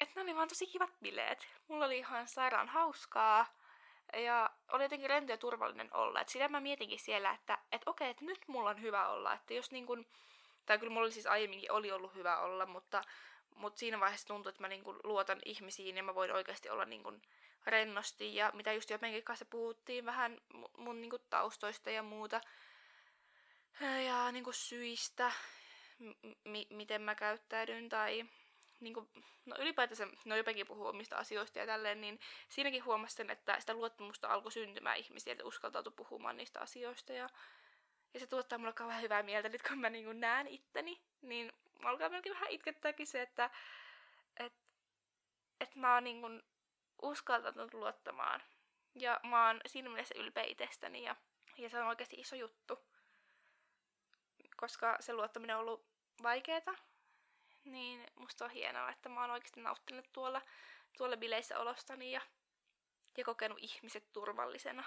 että ne oli vaan tosi kivat bileet. Mulla oli ihan sairaan hauskaa ja oli jotenkin rento ja turvallinen olla. Et sitä mä mietinkin siellä, että et okei, että nyt mulla on hyvä olla. Että jos niin kun, tai kyllä mulla oli siis aiemminkin oli ollut hyvä olla, mutta, mutta siinä vaiheessa tuntui, että mä niinku luotan ihmisiin ja mä voin oikeasti olla niinku rennosti ja mitä just jotenkin kanssa puhuttiin vähän mun niinku taustoista ja muuta ja niinku syistä, m- miten mä käyttäydyn tai niinku, no ylipäätänsä, no jotenkin puhuu omista asioista ja tälleen, niin siinäkin huomasin, että sitä luottamusta alkoi syntymään ihmisiä, että uskaltautui puhumaan niistä asioista ja, ja se tuottaa mulle kauhean hyvää mieltä, nyt kun mä niinku näen itteni, niin alkaa melkein vähän itkettääkin se, että et, et mä oon niinku uskaltanut luottamaan. Ja mä oon siinä mielessä ylpeä itsestäni ja, ja se on oikeasti iso juttu. Koska se luottaminen on ollut vaikeeta, niin musta on hienoa, että mä oon oikeasti nauttinut tuolla, tuolla bileissä olostani ja, ja kokenut ihmiset turvallisena.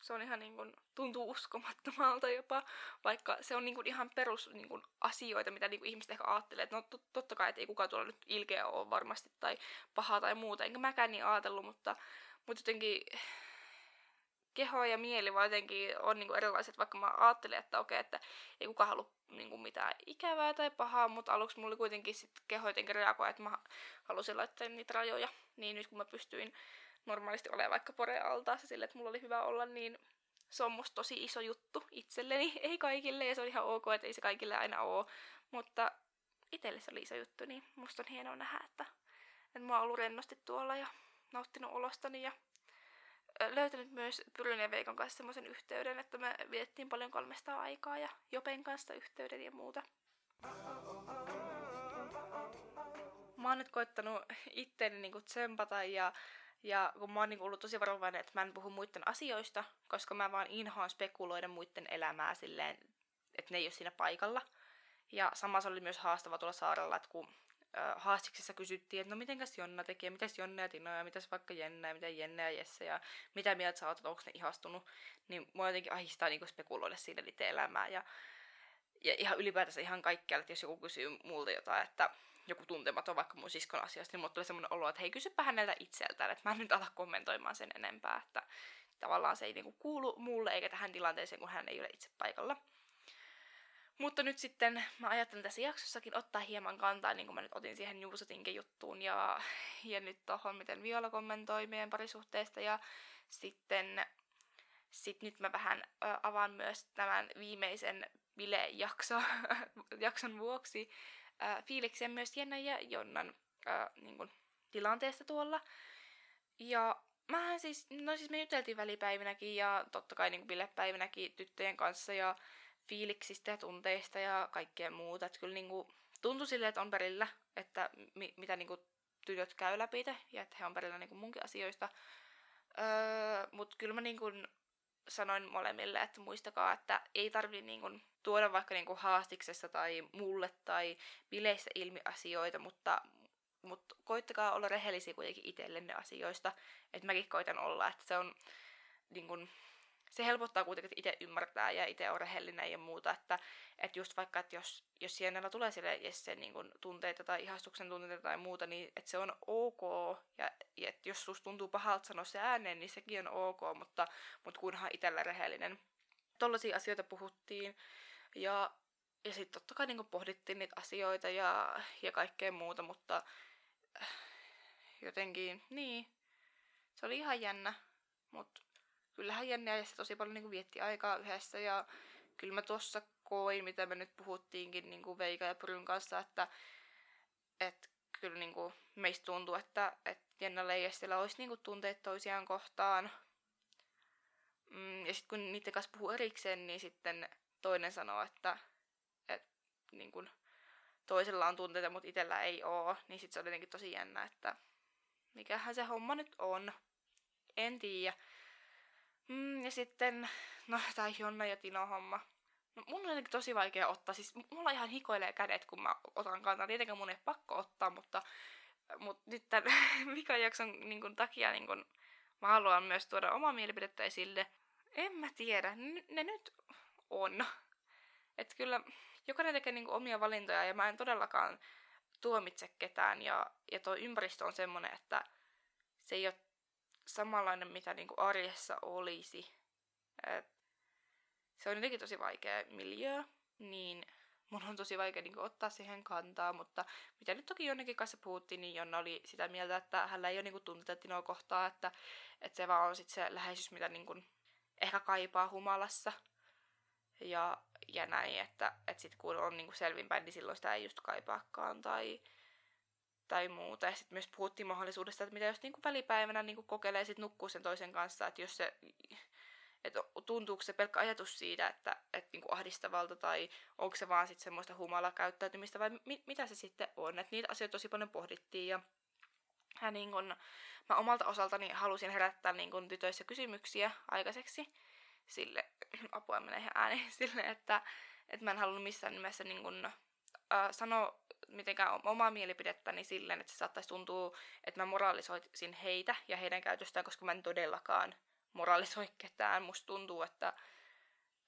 Se on ihan niin kuin, tuntuu uskomattomalta jopa, vaikka se on niin kuin ihan perus niin kuin, asioita, mitä niin kuin ihmiset ehkä ajattelee. Että no totta kai, että ei kukaan tuolla nyt ilkeä ole varmasti tai paha tai muuta, enkä mäkään niin ajatellut, mutta, mutta jotenkin keho ja mieli vaan jotenkin on niinku erilaiset, vaikka mä ajattelin, että okei, että ei kukaan halua niinku mitään ikävää tai pahaa, mutta aluksi mulla kuitenkin sit keho jotenkin reagoi, että mä halusin laittaa niitä rajoja. Niin nyt kun mä pystyin normaalisti olemaan vaikka poreen altaassa sille, että mulla oli hyvä olla, niin se on musta tosi iso juttu itselleni, ei kaikille, ja se on ihan ok, että ei se kaikille aina oo, mutta itselle se oli iso juttu, niin musta on hienoa nähdä, että, että mä oon ollut rennosti tuolla ja nauttinut olostani ja löytänyt myös Pyryn ja Veikon kanssa semmoisen yhteyden, että me viettiin paljon kolmesta aikaa ja Jopen kanssa yhteyden ja muuta. Mä oon nyt koittanut itteeni niinku tsempata ja, ja kun mä oon niinku ollut tosi varovainen, että mä en puhu muiden asioista, koska mä vaan inhoan spekuloida muiden elämää silleen, että ne ei ole siinä paikalla. Ja samassa oli myös haastava tuolla saarella, että kun haastiksessa kysyttiin, että no mitenkäs Jonna tekee, mitäs Jonna ja Tino ja mitäs vaikka Jenna ja mitä Jenna ja Jesse ja mitä mieltä sä oot, onko ne ihastunut, niin mua jotenkin ahistaa niin spekuloida siitä niiden elämää ja, ja ihan ylipäätänsä ihan kaikkialla, että jos joku kysyy multa jotain, että joku tuntematon vaikka mun siskon asiasta, niin mulla tulee semmoinen olo, että hei kysypä häneltä itseltään, että mä en nyt ala kommentoimaan sen enempää, että tavallaan se ei niinku kuulu mulle eikä tähän tilanteeseen, kun hän ei ole itse paikalla. Mutta nyt sitten mä ajattelin tässä jaksossakin ottaa hieman kantaa, niin kuin mä nyt otin siihen Juusotinkin juttuun ja, ja nyt tohon, miten Viola kommentoi meidän parisuhteesta ja sitten sit nyt mä vähän ö, avaan myös tämän viimeisen bile-jakso, jakson vuoksi ö, fiiliksiä myös Jenna ja Jonnan ö, niin kuin, tilanteesta tuolla. Ja mähän siis, no siis me juteltiin välipäivinäkin ja totta kai niin bilepäivinäkin tyttöjen kanssa ja fiiliksistä ja tunteista ja kaikkea muuta. Että kyllä niinku, tuntui silleen, että on perillä, että mi- mitä niinku tytöt käy läpi ja että he on perillä niinku munkin asioista. Öö, Mutta kyllä mä niinku sanoin molemmille, että muistakaa, että ei tarvi niinku tuoda vaikka niinku haastiksessa tai mulle tai bileissä ilmi asioita, mutta, mutta koittakaa olla rehellisiä kuitenkin itsellenne asioista. Että mäkin koitan olla, että se on niin kun, se helpottaa kuitenkin, että itse ymmärtää ja itse on rehellinen ja muuta, että, että just vaikka, että jos, jos sienellä tulee sille Jesse niin kuin tunteita tai ihastuksen tunteita tai muuta, niin että se on ok, ja, ja että jos susta tuntuu pahalta sanoa se ääneen, niin sekin on ok, mutta, mutta kunhan itsellä rehellinen. Tollaisia asioita puhuttiin, ja, ja sitten totta kai niin pohdittiin niitä asioita ja, ja kaikkea muuta, mutta äh, jotenkin, niin, se oli ihan jännä, mutta kyllähän Jenni ja tosi paljon niin kuin vietti aikaa yhdessä ja kyllä mä tuossa koin, mitä me nyt puhuttiinkin niin kuin Veika ja Pryn kanssa, että, että kyllä niin kuin meistä tuntuu, että, että Jennalla ja Jessillä olisi niin kuin tunteet toisiaan kohtaan. Mm, ja sitten kun niiden kanssa puhuu erikseen, niin sitten toinen sanoo, että, että niin kuin toisella on tunteita, mutta itsellä ei ole. Niin sitten se on jotenkin tosi jännä, että mikähän se homma nyt on. En tiedä. Mm, ja sitten, no tää Jonna ja Tino homma. No, mun on jotenkin tosi vaikea ottaa, siis mulla ihan hikoilee kädet, kun mä otan kantaa. Tietenkään mun ei pakko ottaa, mutta, mutta nyt tämän vikan jakson niin kun, takia niin kun, mä haluan myös tuoda omaa mielipidettä esille. En mä tiedä, N- ne nyt on. Että kyllä jokainen tekee niin omia valintoja ja mä en todellakaan tuomitse ketään. Ja, ja tuo ympäristö on semmonen, että se ei ole samanlainen, mitä niin kuin arjessa olisi. Et se on jotenkin tosi vaikea miljö, niin mun on tosi vaikea niin kuin, ottaa siihen kantaa, mutta mitä nyt toki jonnekin kanssa puhuttiin, niin Jonna oli sitä mieltä, että hänellä ei ole niin kuin, tunteita Tinoa kohtaa, että, että se vaan on sit se läheisyys, mitä niin kuin, ehkä kaipaa humalassa. Ja, ja näin, että, että sit kun on niin kuin selvinpäin, niin silloin sitä ei just kaipaakaan tai, tai muuta. Ja sitten myös puhuttiin mahdollisuudesta, että mitä jos niin kuin välipäivänä niin kuin kokeilee sit nukkuu sen toisen kanssa, että jos se että tuntuuko se pelkkä ajatus siitä, että, että niinku ahdistavalta tai onko se vaan sitten semmoista humalakäyttäytymistä vai mi- mitä se sitten on. Että niitä asioita tosi paljon pohdittiin ja, ja niin kun, mä omalta osaltani halusin herättää niin kun, tytöissä kysymyksiä aikaiseksi sille, apua menee ihan ääni, sille, että, että mä en halunnut missään nimessä niin kun, äh, sanoa mitenkään omaa mielipidettäni silleen, että se saattaisi tuntua, että mä moralisoisin heitä ja heidän käytöstään, koska mä en todellakaan moralisoi ketään. Musta tuntuu, että...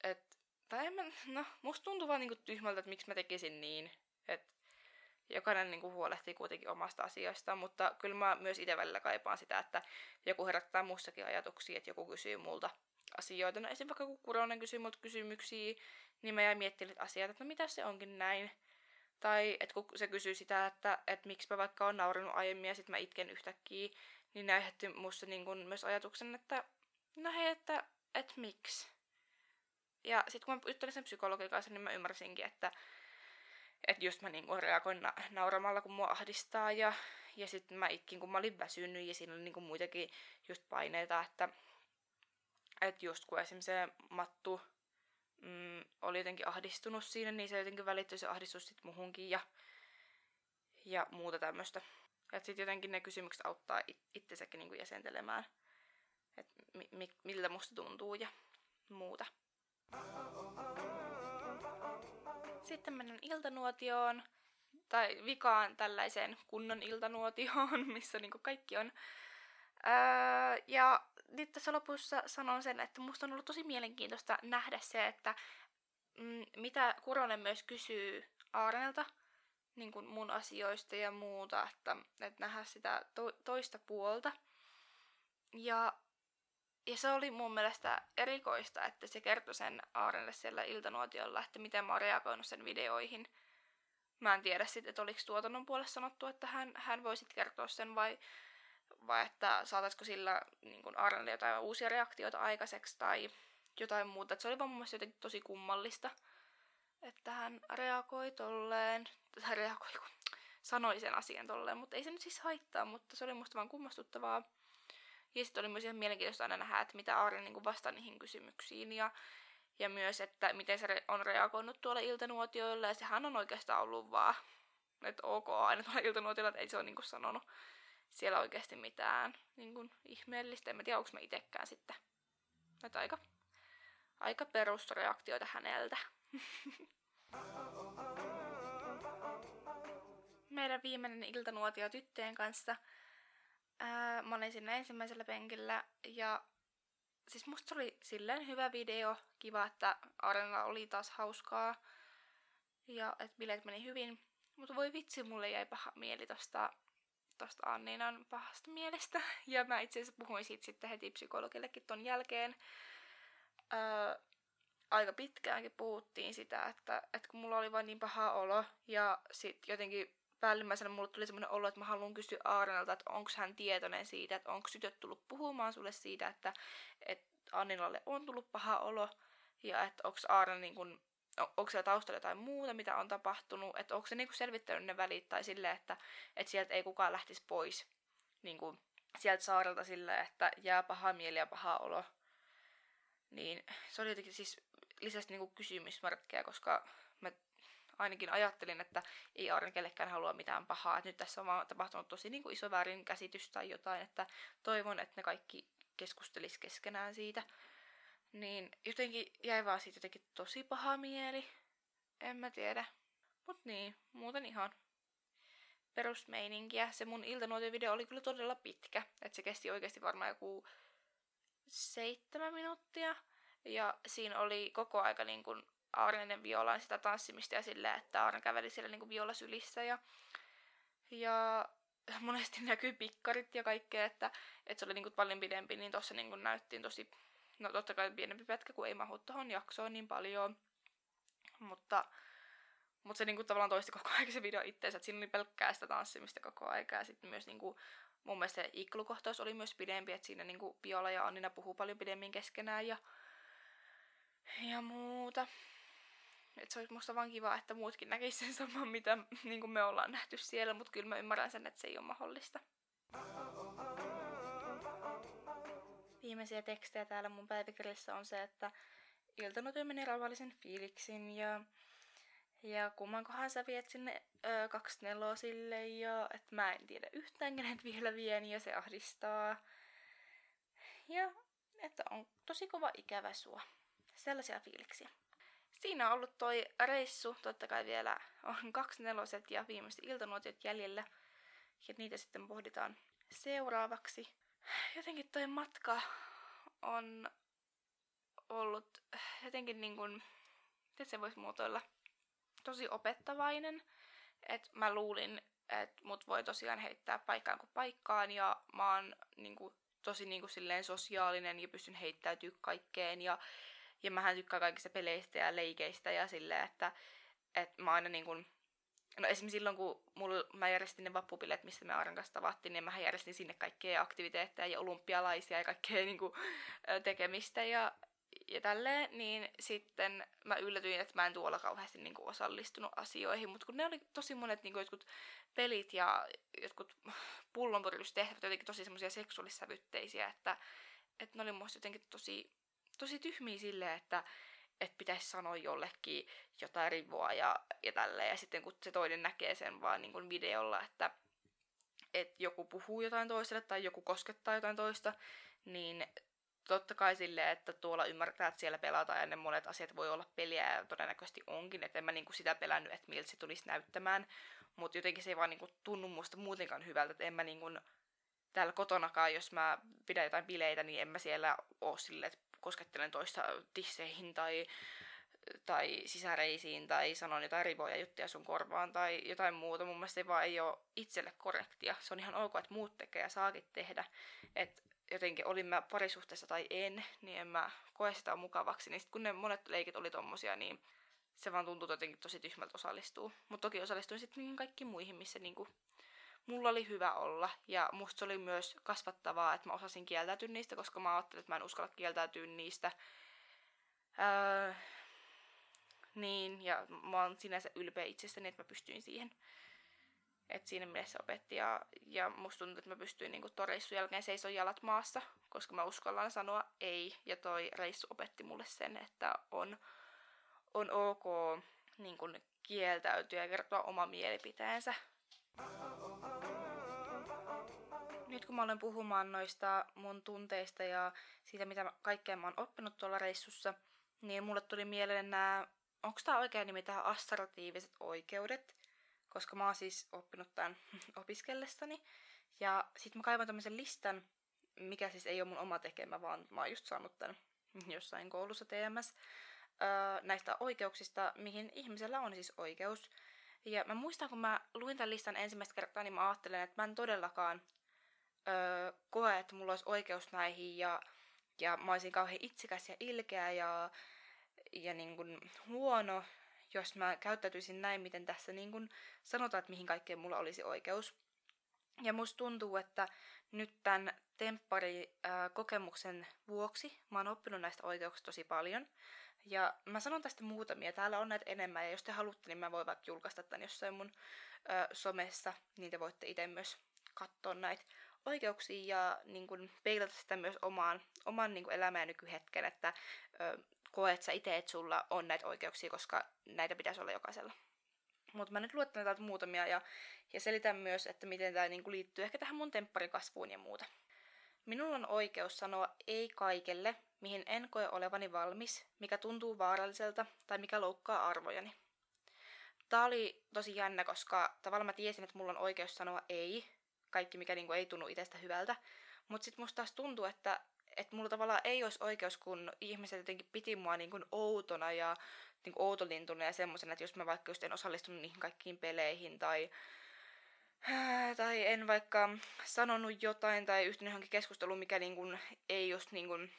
Et, tai en mä, no, musta tuntuu vaan niinku tyhmältä, että miksi mä tekisin niin. Että jokainen niinku huolehtii kuitenkin omasta asiasta, mutta kyllä mä myös itse välillä kaipaan sitä, että joku herättää mussakin ajatuksia, että joku kysyy multa asioita. No esimerkiksi vaikka kun Kuronen kysyy multa kysymyksiä, niin mä jäin miettimään asiat, että no mitä se onkin näin. Tai että kun se kysyy sitä, että, että miksi mä vaikka on nauranut aiemmin ja sitten mä itken yhtäkkiä, niin ne aiheutti musta niin kun myös ajatuksen, että no hei, että, että miksi? Ja sitten kun mä juttelin sen psykologin kanssa, niin mä ymmärsinkin, että, että just mä niinku reagoin na- nauramalla, kun mua ahdistaa ja, ja sitten mä itkin, kun mä olin väsynyt ja siinä oli niinku muitakin just paineita, että, että just kun esimerkiksi se Mattu mm, oli jotenkin ahdistunut siinä, niin se jotenkin välittyi se ahdistus sitten muhunkin ja, ja muuta tämmöistä. Että sitten jotenkin ne kysymykset auttaa it- itsesäkin niinku jäsentelemään että mi- mi- miltä musta tuntuu ja muuta. Sitten menen iltanuotioon, tai vikaan tällaiseen kunnon iltanuotioon, missä niinku kaikki on. Öö, ja nyt tässä lopussa sanon sen, että musta on ollut tosi mielenkiintoista nähdä se, että mm, mitä Kuronen myös kysyy Aarenelta niin kuin mun asioista ja muuta, että, että nähdä sitä to- toista puolta. Ja ja se oli mun mielestä erikoista, että se kertoi sen Aarenille siellä iltanuotiolla, että miten mä oon reagoinut sen videoihin. Mä en tiedä sitten, että oliko tuotannon puolesta sanottu, että hän, hän voisi kertoa sen vai, vai että saataisiko sillä niin Aarenille jotain uusia reaktioita aikaiseksi tai jotain muuta. Että se oli vaan mun mielestä jotenkin tosi kummallista, että hän reagoi tolleen, hän reagoi, kun sanoi sen asian tolleen, mutta ei se nyt siis haittaa, mutta se oli musta vaan kummastuttavaa. Ja sitten oli myös ihan mielenkiintoista aina nähdä, että mitä Aari niin vastaa niihin kysymyksiin ja, ja myös, että miten se on reagoinut tuolla iltanuotioilla ja sehän on oikeastaan ollut vaan, että ok aina tuolla iltanuotioilla, että ei se ole niin kuin sanonut siellä oikeasti mitään niin kuin ihmeellistä. En tiedä, onko mä itsekään sitten. Että aika, aika perusreaktioita häneltä. Meidän viimeinen iltanuotio tyttöjen kanssa – Ää, mä olin siinä ensimmäisellä penkillä ja siis musta se oli silleen hyvä video. Kiva, että Arena oli taas hauskaa ja että bileet meni hyvin. Mutta voi vitsi, mulle jäi paha mieli tosta, tosta Anninan pahasta mielestä. Ja mä itse asiassa puhuin siitä sitten heti psykologillekin ton jälkeen. Ää, aika pitkäänkin puhuttiin sitä, että, että kun mulla oli vain niin paha olo ja sitten jotenkin päällimmäisenä mulle tuli semmoinen olo, että mä haluan kysyä Aarenalta, että onko hän tietoinen siitä, että onko tytöt tullut puhumaan sulle siitä, että, että Annilalle on tullut paha olo, ja että onko Aaren niin kun, onko siellä taustalla jotain muuta, mitä on tapahtunut, että onko se niin selvittänyt ne välit tai silleen, että, että sieltä ei kukaan lähtisi pois niin kuin sieltä saarelta silleen, että jää paha mieli ja paha olo. Niin se oli jotenkin siis lisäsi niin kysymysmerkkejä, koska ainakin ajattelin, että ei Aaren kellekään halua mitään pahaa. Että nyt tässä on vaan tapahtunut tosi niin kuin iso väärinkäsitys tai jotain, että toivon, että ne kaikki keskustelis keskenään siitä. Niin jotenkin jäi vaan siitä jotenkin tosi paha mieli. En mä tiedä. Mut niin, muuten ihan perusmeininkiä. Se mun iltanuotio-video oli kyllä todella pitkä. Että se kesti oikeasti varmaan joku seitsemän minuuttia. Ja siinä oli koko aika niin kuin Aarinen violaan sitä tanssimista ja silleen, että Aarinen käveli siellä niin viola sylissä ja, ja monesti näkyy pikkarit ja kaikkea, että, että se oli niin kuin paljon pidempi, niin tuossa niin näyttiin tosi, no totta kai pienempi pätkä, kun ei mahu tuohon jaksoon niin paljon, mutta, Mutta se niinku tavallaan toisti koko ajan se video itseensä, että siinä oli pelkkää sitä tanssimista koko aika. Ja sitten myös niinku, mun mielestä se iklukohtaus oli myös pidempi, että siinä niinku Viola ja Annina puhuu paljon pidemmin keskenään ja, ja muuta. Et se olisi musta vaan kiva, että muutkin näkisivät sen saman, mitä niin me ollaan nähty siellä, mutta kyllä mä ymmärrän sen, että se ei ole mahdollista. Viimeisiä tekstejä täällä mun päiväkirjassa on se, että iltanuotyö meni rauhallisen fiiliksin ja, ja kummankohan sä viet sinne ö, kaksi nelosille ja että mä en tiedä yhtään kenet vielä vien ja se ahdistaa. Ja että on tosi kova ikävä sua. Sellaisia fiiliksiä. Siinä on ollut toi reissu, totta kai vielä on kaksi neloset ja viimeiset iltanuotiot jäljellä. Ja niitä sitten pohditaan seuraavaksi. Jotenkin toi matka on ollut jotenkin niin kuin, miten se voisi muotoilla, tosi opettavainen. Että mä luulin, että mut voi tosiaan heittää paikkaan kuin paikkaan ja mä oon niin kuin, tosi niin kuin, silleen sosiaalinen ja pystyn heittäytyä kaikkeen ja ja mähän tykkään kaikista peleistä ja leikeistä ja silleen, että, että mä aina niin kuin, No esimerkiksi silloin, kun mulla, mä järjestin ne vappupilet, missä me Aaran kanssa tavattiin, niin mä järjestin sinne kaikkea aktiviteetteja ja olympialaisia ja kaikkea niin kuin, tekemistä ja, ja tälleen, niin sitten mä yllätyin, että mä en tuolla kauheasti niin kuin, osallistunut asioihin, mutta kun ne oli tosi monet niin kuin, jotkut pelit ja jotkut pullonpuristehtävät jotenkin tosi semmoisia seksuaalissävytteisiä, että, että ne oli musta jotenkin tosi tosi tyhmiä silleen, että että pitäisi sanoa jollekin jotain rivoa ja, ja tälleen. Ja sitten kun se toinen näkee sen vaan niin kuin videolla, että, että joku puhuu jotain toiselle tai joku koskettaa jotain toista, niin totta kai silleen, että tuolla ymmärtää, että siellä pelataan ja ne monet asiat voi olla peliä ja todennäköisesti onkin, että en mä niinku sitä pelännyt, että miltä se tulisi näyttämään, mutta jotenkin se ei vaan niinku tunnu musta muutenkaan hyvältä, että en mä niinku täällä kotonakaan, jos mä pidän jotain bileitä, niin en mä siellä oo silleen, että koskettelen toista tisseihin tai, tai sisäreisiin tai sanon jotain rivoja juttuja sun korvaan tai jotain muuta. Mun mielestä se vaan ei ole itselle korrektia. Se on ihan ok, että muut tekee ja saakin tehdä. Et jotenkin olin mä parisuhteessa tai en, niin en mä koe sitä mukavaksi. Niin sit kun ne monet leikit oli tommosia, niin se vaan tuntuu jotenkin tosi tyhmältä osallistua. Mutta toki osallistuin sitten niihin kaikkiin muihin, missä niinku mulla oli hyvä olla. Ja musta se oli myös kasvattavaa, että mä osasin kieltäytyä niistä, koska mä ajattelin, että mä en uskalla kieltäytyä niistä. Öö, niin, ja mä oon sinänsä ylpeä itsestäni, että mä pystyin siihen. että siinä mielessä opetti ja, ja musta tuntuu, että mä pystyin niinku ton reissun jälkeen seisoo jalat maassa, koska mä uskallan sanoa ei. Ja toi reissu opetti mulle sen, että on, on ok niin kun kieltäytyä ja kertoa oma mielipiteensä nyt kun mä olen puhumaan noista mun tunteista ja siitä, mitä kaikkea mä oon oppinut tuolla reissussa, niin mulle tuli mieleen nämä, onko tämä oikea nimi tähän assertiiviset oikeudet, koska mä oon siis oppinut tämän opiskellessani. Ja sitten mä kaivan tämmöisen listan, mikä siis ei ole mun oma tekemä, vaan mä oon just saanut tämän jossain koulussa TMS, öö, näistä oikeuksista, mihin ihmisellä on siis oikeus. Ja mä muistan, kun mä luin tämän listan ensimmäistä kertaa, niin mä ajattelen, että mä en todellakaan öö, koe, että mulla olisi oikeus näihin ja, ja mä olisin kauhean itsikäs ja ilkeä ja, ja niin kuin huono, jos mä käyttäytyisin näin, miten tässä niin kuin sanotaan, että mihin kaikkeen mulla olisi oikeus. Ja musta tuntuu, että nyt tämän temppari-kokemuksen vuoksi mä oon oppinut näistä oikeuksista tosi paljon. Ja mä sanon tästä muutamia, täällä on näitä enemmän, ja jos te haluatte, niin mä voin vaikka julkaista tämän jossain mun ö, somessa, niin te voitte itse myös katsoa näitä oikeuksia ja niin kun, peilata sitä myös omaan, oman niin kun, elämään nykyhetken, että ö, koet sä itse, että sulla on näitä oikeuksia, koska näitä pitäisi olla jokaisella. Mutta mä nyt luettelen täältä muutamia ja, ja selitän myös, että miten tämä niin liittyy ehkä tähän mun tempparikasvuun ja muuta. Minulla on oikeus sanoa ei kaikelle, mihin en koe olevani valmis, mikä tuntuu vaaralliselta tai mikä loukkaa arvojani. Tämä oli tosi jännä, koska tavallaan mä tiesin, että mulla on oikeus sanoa ei, kaikki mikä niinku ei tunnu itsestä hyvältä. Mutta sitten musta taas tuntuu, että, että mulla tavallaan ei olisi oikeus, kun ihmiset jotenkin piti mua niinku outona ja niinku outolintuna ja semmoisena, että jos mä vaikka just en osallistunut niihin kaikkiin peleihin tai tai en vaikka sanonut jotain tai yhtynyt johonkin keskusteluun, mikä niin kuin ei just niin kuin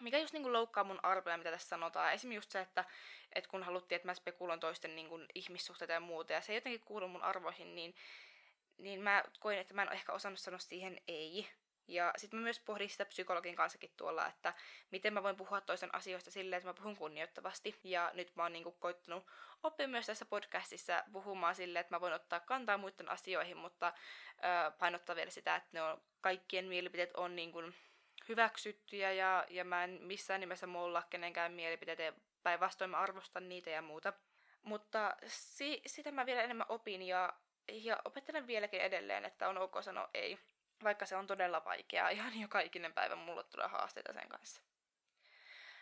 mikä just niinku loukkaa mun arvoja, mitä tässä sanotaan. Esimerkiksi just se, että, että kun haluttiin, että mä spekuloin toisten niinku ihmissuhteita ja muuta, ja se ei jotenkin kuulu mun arvoihin, niin, niin mä koin, että mä en ehkä osannut sanoa siihen ei. Ja sitten mä myös pohdin sitä psykologin kanssakin tuolla, että miten mä voin puhua toisen asioista silleen, että mä puhun kunnioittavasti. Ja nyt mä oon niinku koittanut oppia myös tässä podcastissa puhumaan silleen, että mä voin ottaa kantaa muiden asioihin, mutta ö, painottaa vielä sitä, että ne on, kaikkien mielipiteet on niinku hyväksyttyjä ja, ja mä en missään nimessä molla kenenkään mielipiteitä päinvastoin mä arvostan niitä ja muuta. Mutta si- sitä mä vielä enemmän opin ja, ja opettelen vieläkin edelleen, että on ok sanoa ei vaikka se on todella vaikeaa, ihan joka ikinen päivä mulle tulee haasteita sen kanssa.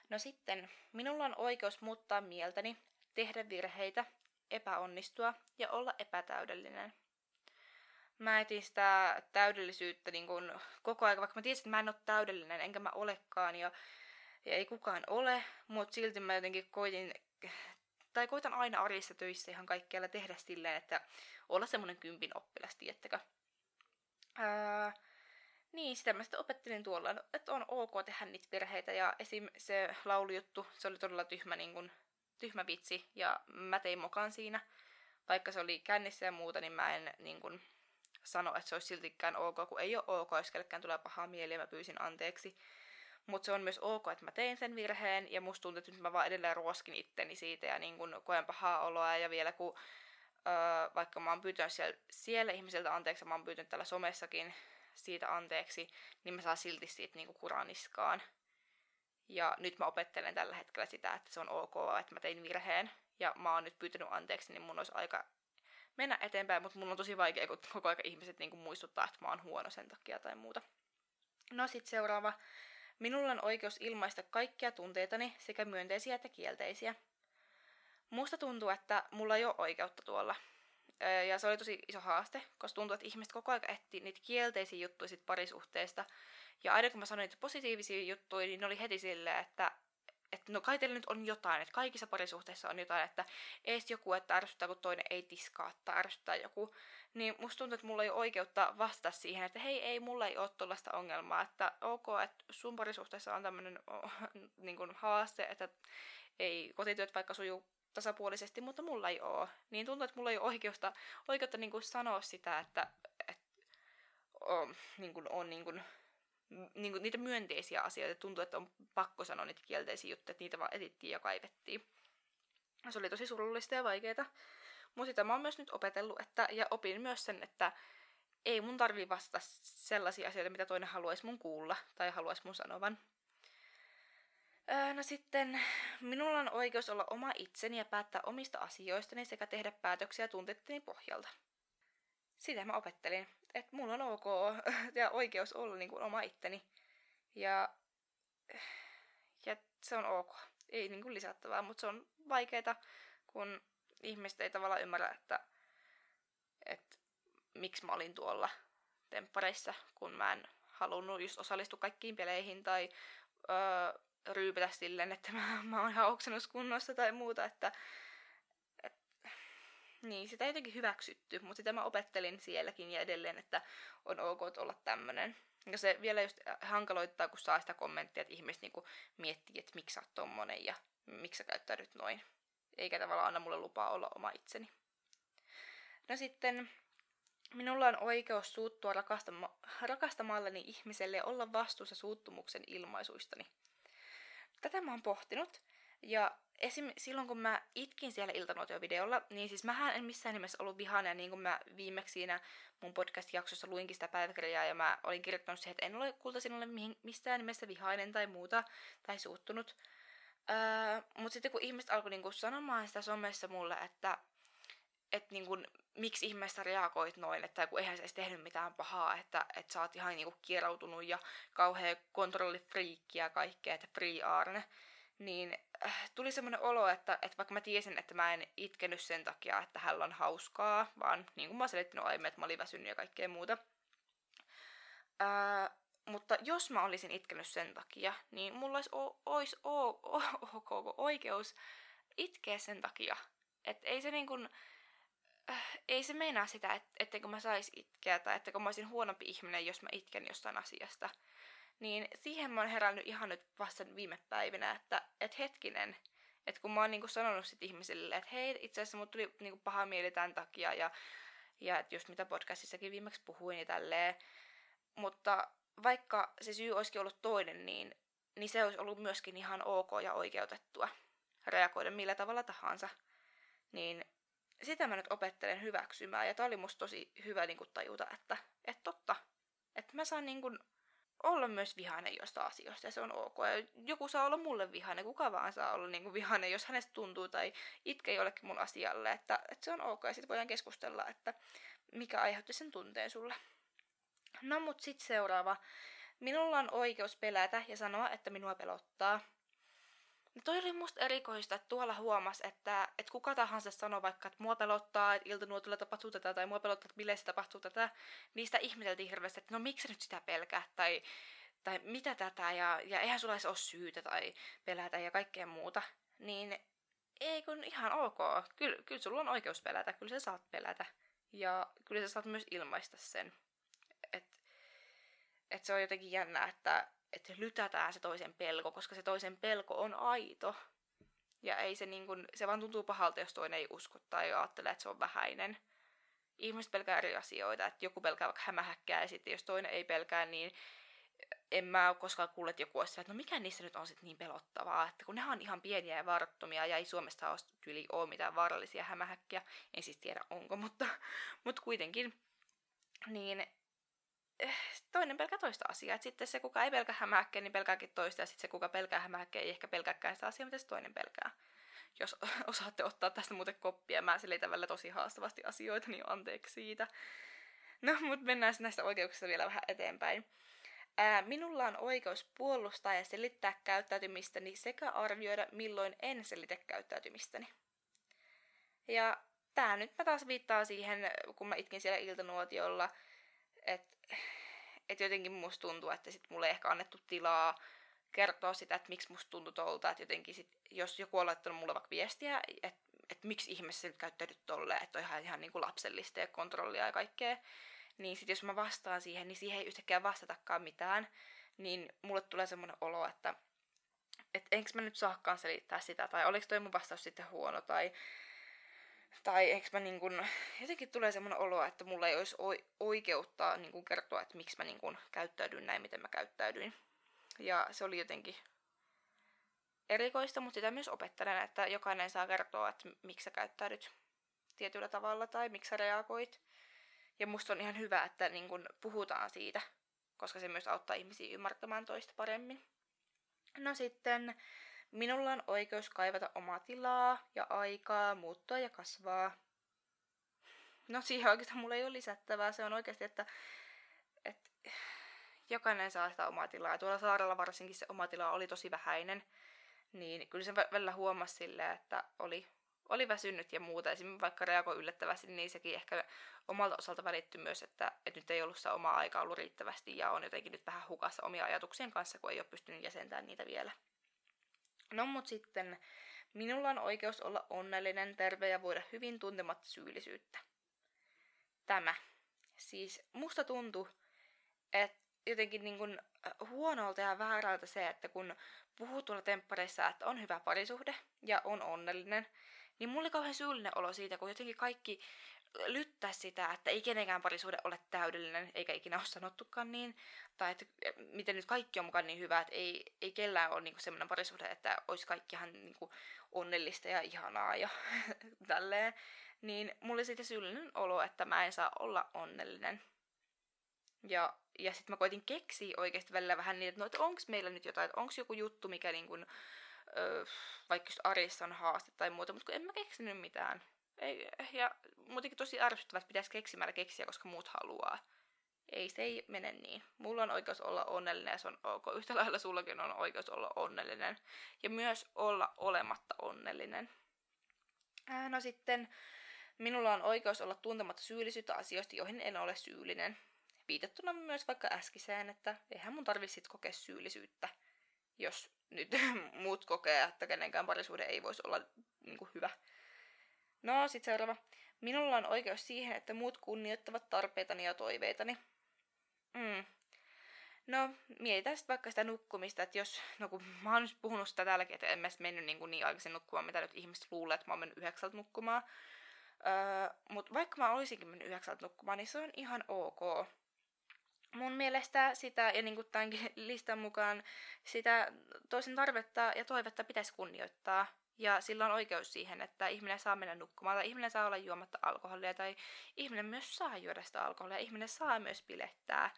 No sitten, minulla on oikeus muuttaa mieltäni, tehdä virheitä, epäonnistua ja olla epätäydellinen. Mä etin sitä täydellisyyttä niin kun koko ajan, vaikka mä tiesin, että mä en ole täydellinen, enkä mä olekaan, ja, ja ei kukaan ole, mutta silti mä jotenkin koitin, tai koitan aina arjessa töissä ihan kaikkialla tehdä silleen, että olla semmonen kympin oppilas, tiettäkö. Ää, niin, sitä mä sitten opettelin tuolla, että on ok tehdä niitä virheitä. Ja esim. se laulujuttu, se oli todella tyhmä, niin kun, tyhmä vitsi. Ja mä tein mokan siinä. Vaikka se oli kännissä ja muuta, niin mä en niin kun, sano, että se olisi siltikään ok, kun ei ole ok, jos kellekään tulee pahaa mieli ja mä pyysin anteeksi. Mutta se on myös ok, että mä tein sen virheen ja musta tuntuu, että nyt mä vaan edelleen ruoskin itteni siitä ja niin kun koen pahaa oloa ja vielä kun öö, vaikka mä oon pyytänyt siellä, siellä ihmisiltä anteeksi, mä oon pyytänyt täällä somessakin siitä anteeksi, niin mä saan silti siitä niinku kuraniskaan. Ja nyt mä opettelen tällä hetkellä sitä, että se on ok, että mä tein virheen ja mä oon nyt pyytänyt anteeksi, niin mun olisi aika mennä eteenpäin, mutta mun on tosi vaikea, kun koko ajan ihmiset niinku muistuttaa, että mä oon huono sen takia tai muuta. No sit seuraava. Minulla on oikeus ilmaista kaikkia tunteitani, sekä myönteisiä että kielteisiä. Musta tuntuu, että mulla ei ole oikeutta tuolla. Ja se oli tosi iso haaste, koska tuntuu, että ihmiset koko ajan etti niitä kielteisiä juttuja sit parisuhteesta. Ja aina kun mä sanoin niitä positiivisia juttuja, niin ne oli heti silleen, että että no kai teillä nyt on jotain, että kaikissa parisuhteissa on jotain, että ees joku, että ärsyttää, kun toinen ei tiskaa tai ärsyttää joku. Niin musta tuntuu, että mulla ei ole oikeutta vastata siihen, että hei, ei, mulla ei ole tuollaista ongelmaa, että ok, että sun parisuhteessa on tämmöinen niin haaste, että ei kotityöt vaikka sujuu tasapuolisesti, mutta mulla ei oo. Niin tuntuu, että mulla ei ole oikeutta, oikeutta niin kuin sanoa sitä, että, että on, niin kuin, on niin kuin, niin kuin niitä myönteisiä asioita. Tuntuu, että on pakko sanoa niitä kielteisiä juttuja, että niitä vaan etittiin ja kaivettiin. Se oli tosi surullista ja vaikeaa. Mutta sitä mä oon myös nyt opetellut, että, ja opin myös sen, että ei mun tarvii vastata sellaisia asioita, mitä toinen haluaisi mun kuulla tai haluaisi mun sanovan. Öö, no sitten, minulla on oikeus olla oma itseni ja päättää omista asioistani sekä tehdä päätöksiä tuntetteni pohjalta. Sitä mä opettelin, että mulla on ok ja oikeus olla niin kuin oma itteni. Ja, ja se on ok. Ei niin kuin lisättävää, mutta se on vaikeaa, kun ihmiset ei tavallaan ymmärrä, että, että miksi mä olin tuolla temppareissa, kun mä en halunnut just osallistua kaikkiin peleihin tai öö, ryypätä silleen, että mä, mä oon ihan oksennuskunnossa tai muuta, että et, niin, sitä ei jotenkin hyväksytty, mutta sitä mä opettelin sielläkin ja edelleen, että on ok olla tämmönen. Ja se vielä just hankaloittaa, kun saa sitä kommenttia, että ihmiset niinku miettii, että miksi sä oot tommonen ja miksi sä käyttäydyt noin. Eikä tavallaan anna mulle lupaa olla oma itseni. No sitten Minulla on oikeus suuttua rakastama- rakastamalleni ihmiselle ja olla vastuussa suuttumuksen ilmaisuistani. Tätä mä oon pohtinut. Ja esim. silloin kun mä itkin siellä iltanuotio-videolla, niin siis mähän en missään nimessä ollut vihainen, ja niin kuin mä viimeksi siinä mun podcast-jaksossa luinkin sitä päiväkirjaa, ja mä olin kirjoittanut siihen, että en ole kulta sinulle missään nimessä vihainen tai muuta, tai suuttunut. Öö, Mutta sitten kun ihmiset alkoi niinku sanomaan sitä somessa mulle, että et niinku, miksi ihmeessä reagoit noin, että kun eihän se edes tehnyt mitään pahaa, että, että sä oot ihan niinku kierautunut ja kauhea kontrollifriikki ja kaikkea, että free Arne, niin äh, tuli semmoinen olo, että, että vaikka mä tiesin, että mä en itkenyt sen takia, että hän on hauskaa, vaan niin kuin mä oon selittänyt aiemmin, että mä olin väsynyt ja kaikkea muuta. Ää, mutta jos mä olisin itkenyt sen takia, niin mulla olisi, o, olisi o, o, o, o, oikeus itkeä sen takia. Että ei se niin kuin, äh, ei se meinaa sitä, et, etteikö mä sais itkeä tai etteikö mä olisin huonompi ihminen, jos mä itken jostain asiasta. Niin siihen mä oon herännyt ihan nyt vasta viime päivinä, että et hetkinen, että kun mä oon niinku sanonut sit ihmisille, että hei, itse asiassa mut tuli niinku paha mieli tämän takia ja, ja että just mitä podcastissakin viimeksi puhuin ja tälleen. Mutta vaikka se syy olisikin ollut toinen, niin, niin se olisi ollut myöskin ihan ok ja oikeutettua reagoida millä tavalla tahansa. Niin sitä mä nyt opettelen hyväksymään. Ja tää oli musta tosi hyvä niin tajuta, että, että totta, että mä saan niin kuin olla myös vihainen josta asioista ja se on ok. Ja joku saa olla mulle vihainen, kuka vaan saa olla niin vihainen, jos hänestä tuntuu tai itkee jollekin mun asialle, että, että se on ok ja sitten voidaan keskustella, että mikä aiheutti sen tunteen sulle. No mut sitten seuraava. Minulla on oikeus pelätä ja sanoa, että minua pelottaa. No toi oli musta erikoista, että tuolla huomas, että, että kuka tahansa sanoo vaikka, että mua pelottaa, että iltanuotolla tapahtuu tätä, tai mua pelottaa, että bileissä tapahtuu tätä, niistä ihmeteltiin hirveästi, että no miksi nyt sitä pelkää, tai, tai mitä tätä, ja, ja eihän sulla edes ole syytä, tai pelätä, ja kaikkea muuta. Niin ei kun ihan ok. Kyllä, kyllä sulla on oikeus pelätä, kyllä sä saat pelätä. Ja kyllä sä saat myös ilmaista sen. Että et se on jotenkin jännää, että että lytätään se toisen pelko, koska se toisen pelko on aito. Ja ei se niin kun, se vaan tuntuu pahalta, jos toinen ei usko tai ajattelee, että se on vähäinen. Ihmiset pelkää eri asioita, että joku pelkää vaikka hämähäkkää ja sitten jos toinen ei pelkää, niin en mä ole koskaan kuullut, että joku olisi että no mikä niissä nyt on sitten niin pelottavaa, että kun ne on ihan pieniä ja varattomia ja ei Suomesta ole kyllä ole mitään vaarallisia hämähäkkiä, en siis tiedä onko, mutta, mutta kuitenkin, niin Eh, toinen pelkää toista asiaa. Et sitten se, kuka ei pelkää hämähäkkeä, niin pelkääkin toista, ja sitten se, kuka pelkää hämähäkkeä, ei ehkä pelkääkään sitä asiaa, mitä se toinen pelkää. Jos osaatte ottaa tästä muuten koppia, mä selitän välillä tosi haastavasti asioita, niin anteeksi siitä. No, mutta mennään näistä oikeuksista vielä vähän eteenpäin. Ää, minulla on oikeus puolustaa ja selittää käyttäytymistäni sekä arvioida, milloin en selitä käyttäytymistäni. Ja tää nyt mä taas viittaan siihen, kun mä itkin siellä iltanuotiolla, että et jotenkin musta tuntuu, että sit mulle ei ehkä annettu tilaa kertoa sitä, että miksi musta tuntui tolta, että jotenkin sit, jos joku on laittanut mulle vaikka viestiä, että et miksi ihmeessä nyt käyttäydyt tolleen, että on ihan, ihan niin kuin lapsellista ja kontrollia ja kaikkea, niin sit jos mä vastaan siihen, niin siihen ei yhtäkkiä vastatakaan mitään, niin mulle tulee semmoinen olo, että et enkö mä nyt saakaan selittää sitä, tai oliko toi mun vastaus sitten huono, tai tai eikö mä niin kun, jotenkin tulee semmoinen olo, että mulla ei olisi oikeutta niin kun kertoa, että miksi mä niin kun käyttäydyin näin, miten mä käyttäydyin. Ja se oli jotenkin erikoista, mutta sitä myös opettelen, että jokainen saa kertoa, että miksi sä käyttäydyt tietyllä tavalla tai miksi sä reagoit. Ja musta on ihan hyvä, että niin kun puhutaan siitä, koska se myös auttaa ihmisiä ymmärtämään toista paremmin. No sitten Minulla on oikeus kaivata omaa tilaa ja aikaa, muuttua ja kasvaa. No siihen oikeastaan mulla ei ole lisättävää. Se on oikeasti, että, että jokainen saa sitä omaa tilaa. Tuolla saarella varsinkin se oma tila oli tosi vähäinen. Niin kyllä se välillä huomasi silleen, että oli, oli väsynyt ja muuta. Esimerkiksi vaikka reagoi yllättävästi, niin sekin ehkä omalta osalta välittyi myös, että, että nyt ei ollut sitä omaa aikaa ollut riittävästi ja on jotenkin nyt vähän hukassa omia ajatuksien kanssa, kun ei ole pystynyt jäsentämään niitä vielä. No mut sitten, minulla on oikeus olla onnellinen, terve ja voida hyvin tuntematta syyllisyyttä. Tämä. Siis musta tuntuu, että jotenkin niin kuin huonolta ja väärältä se, että kun puhuu tuolla temppareissa, että on hyvä parisuhde ja on onnellinen, niin mulla oli kauhean syyllinen olo siitä, kun jotenkin kaikki lyttää sitä, että ei kenenkään parisuhde ole täydellinen, eikä ikinä ole sanottukaan niin, tai että miten nyt kaikki on mukaan niin hyvä, että ei, ei kellään ole niinku semmoinen parisuhde, että olisi kaikki ihan niinku onnellista ja ihanaa ja tälleen, niin mulla oli siitä syyllinen olo, että mä en saa olla onnellinen. Ja, ja sitten mä koitin keksiä oikeasti välillä vähän niin, että no, että onko meillä nyt jotain, että onko joku juttu, mikä niin kuin, öö, vaikka just arjessa on haaste tai muuta, mutta kun en mä keksinyt mitään. Ei, ja muutenkin tosi ärsyttävää, että pitäisi keksimällä keksiä, koska muut haluaa. Ei, se ei mene niin. Mulla on oikeus olla onnellinen ja se on ok. Yhtä lailla sullakin on oikeus olla onnellinen. Ja myös olla olematta onnellinen. Ää, no sitten, minulla on oikeus olla tuntematta syyllisyyttä asioista, joihin en ole syyllinen. Viitettuna myös vaikka äskiseen, että eihän mun tarvitse sit kokea syyllisyyttä, jos nyt muut kokee, että kenenkään parisuuden ei voisi olla niin kuin hyvä. No, sit seuraava. Minulla on oikeus siihen, että muut kunnioittavat tarpeitani ja toiveitani. Mm. No, mietitään sitten vaikka sitä nukkumista, että jos, no kun mä oon nyt puhunut sitä täälläkin, että en mä mennyt niin, niin aikaisin nukkumaan, mitä nyt ihmiset luulee, että mä oon mennyt yhdeksältä nukkumaan. Öö, Mutta vaikka mä olisinkin mennyt yhdeksältä nukkumaan, niin se on ihan ok. Mun mielestä sitä, ja niin kuin tämänkin listan mukaan, sitä toisen tarvetta ja toivetta pitäisi kunnioittaa. Ja sillä on oikeus siihen, että ihminen saa mennä nukkumaan, tai ihminen saa olla juomatta alkoholia, tai ihminen myös saa juoda sitä alkoholia, ihminen saa myös pilettää.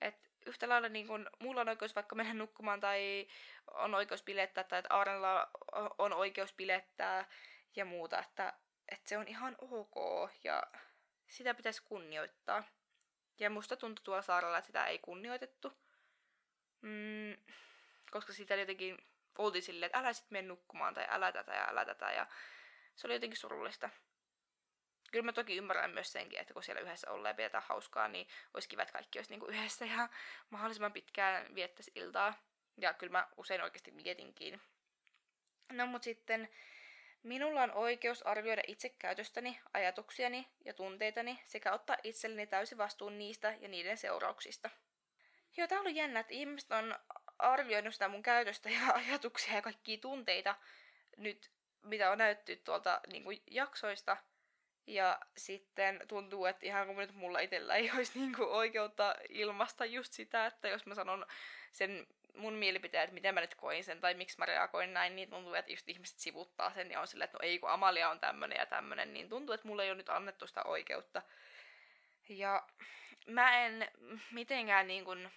Et yhtä lailla niin kun mulla on oikeus vaikka mennä nukkumaan, tai on oikeus pilettää, tai että Aarella on oikeus pilettää, ja muuta, että, että se on ihan ok, ja sitä pitäisi kunnioittaa. Ja musta tuntui tuolla saarella, että sitä ei kunnioitettu. Mm, koska sitä jotenkin oltiin silleen, että älä sit mene nukkumaan tai älä tätä ja älä tätä. Ja se oli jotenkin surullista. Kyllä mä toki ymmärrän myös senkin, että kun siellä yhdessä ollaan ja pidetään hauskaa, niin olisi kiva, että kaikki olisi niinku yhdessä ja mahdollisimman pitkään viettäisi iltaa. Ja kyllä mä usein oikeasti mietinkin. No mut sitten Minulla on oikeus arvioida itse käytöstäni, ajatuksiani ja tunteitani sekä ottaa itselleni täysi vastuun niistä ja niiden seurauksista. Joo, tää on ollut jännä, että ihmiset on arvioinut sitä mun käytöstä ja ajatuksia ja kaikkia tunteita nyt, mitä on näytty tuolta niin kuin, jaksoista. Ja sitten tuntuu, että ihan kuin nyt mulla itsellä ei olisi niin kuin, oikeutta ilmasta just sitä, että jos mä sanon sen mun mielipiteet, miten mä nyt koin sen tai miksi mä reagoin näin, niin tuntuu, että just ihmiset sivuttaa sen ja on silleen, että no ei kun Amalia on tämmönen ja tämmönen, niin tuntuu, että mulle ei ole nyt annettu sitä oikeutta. Ja mä en mitenkään niin kuin,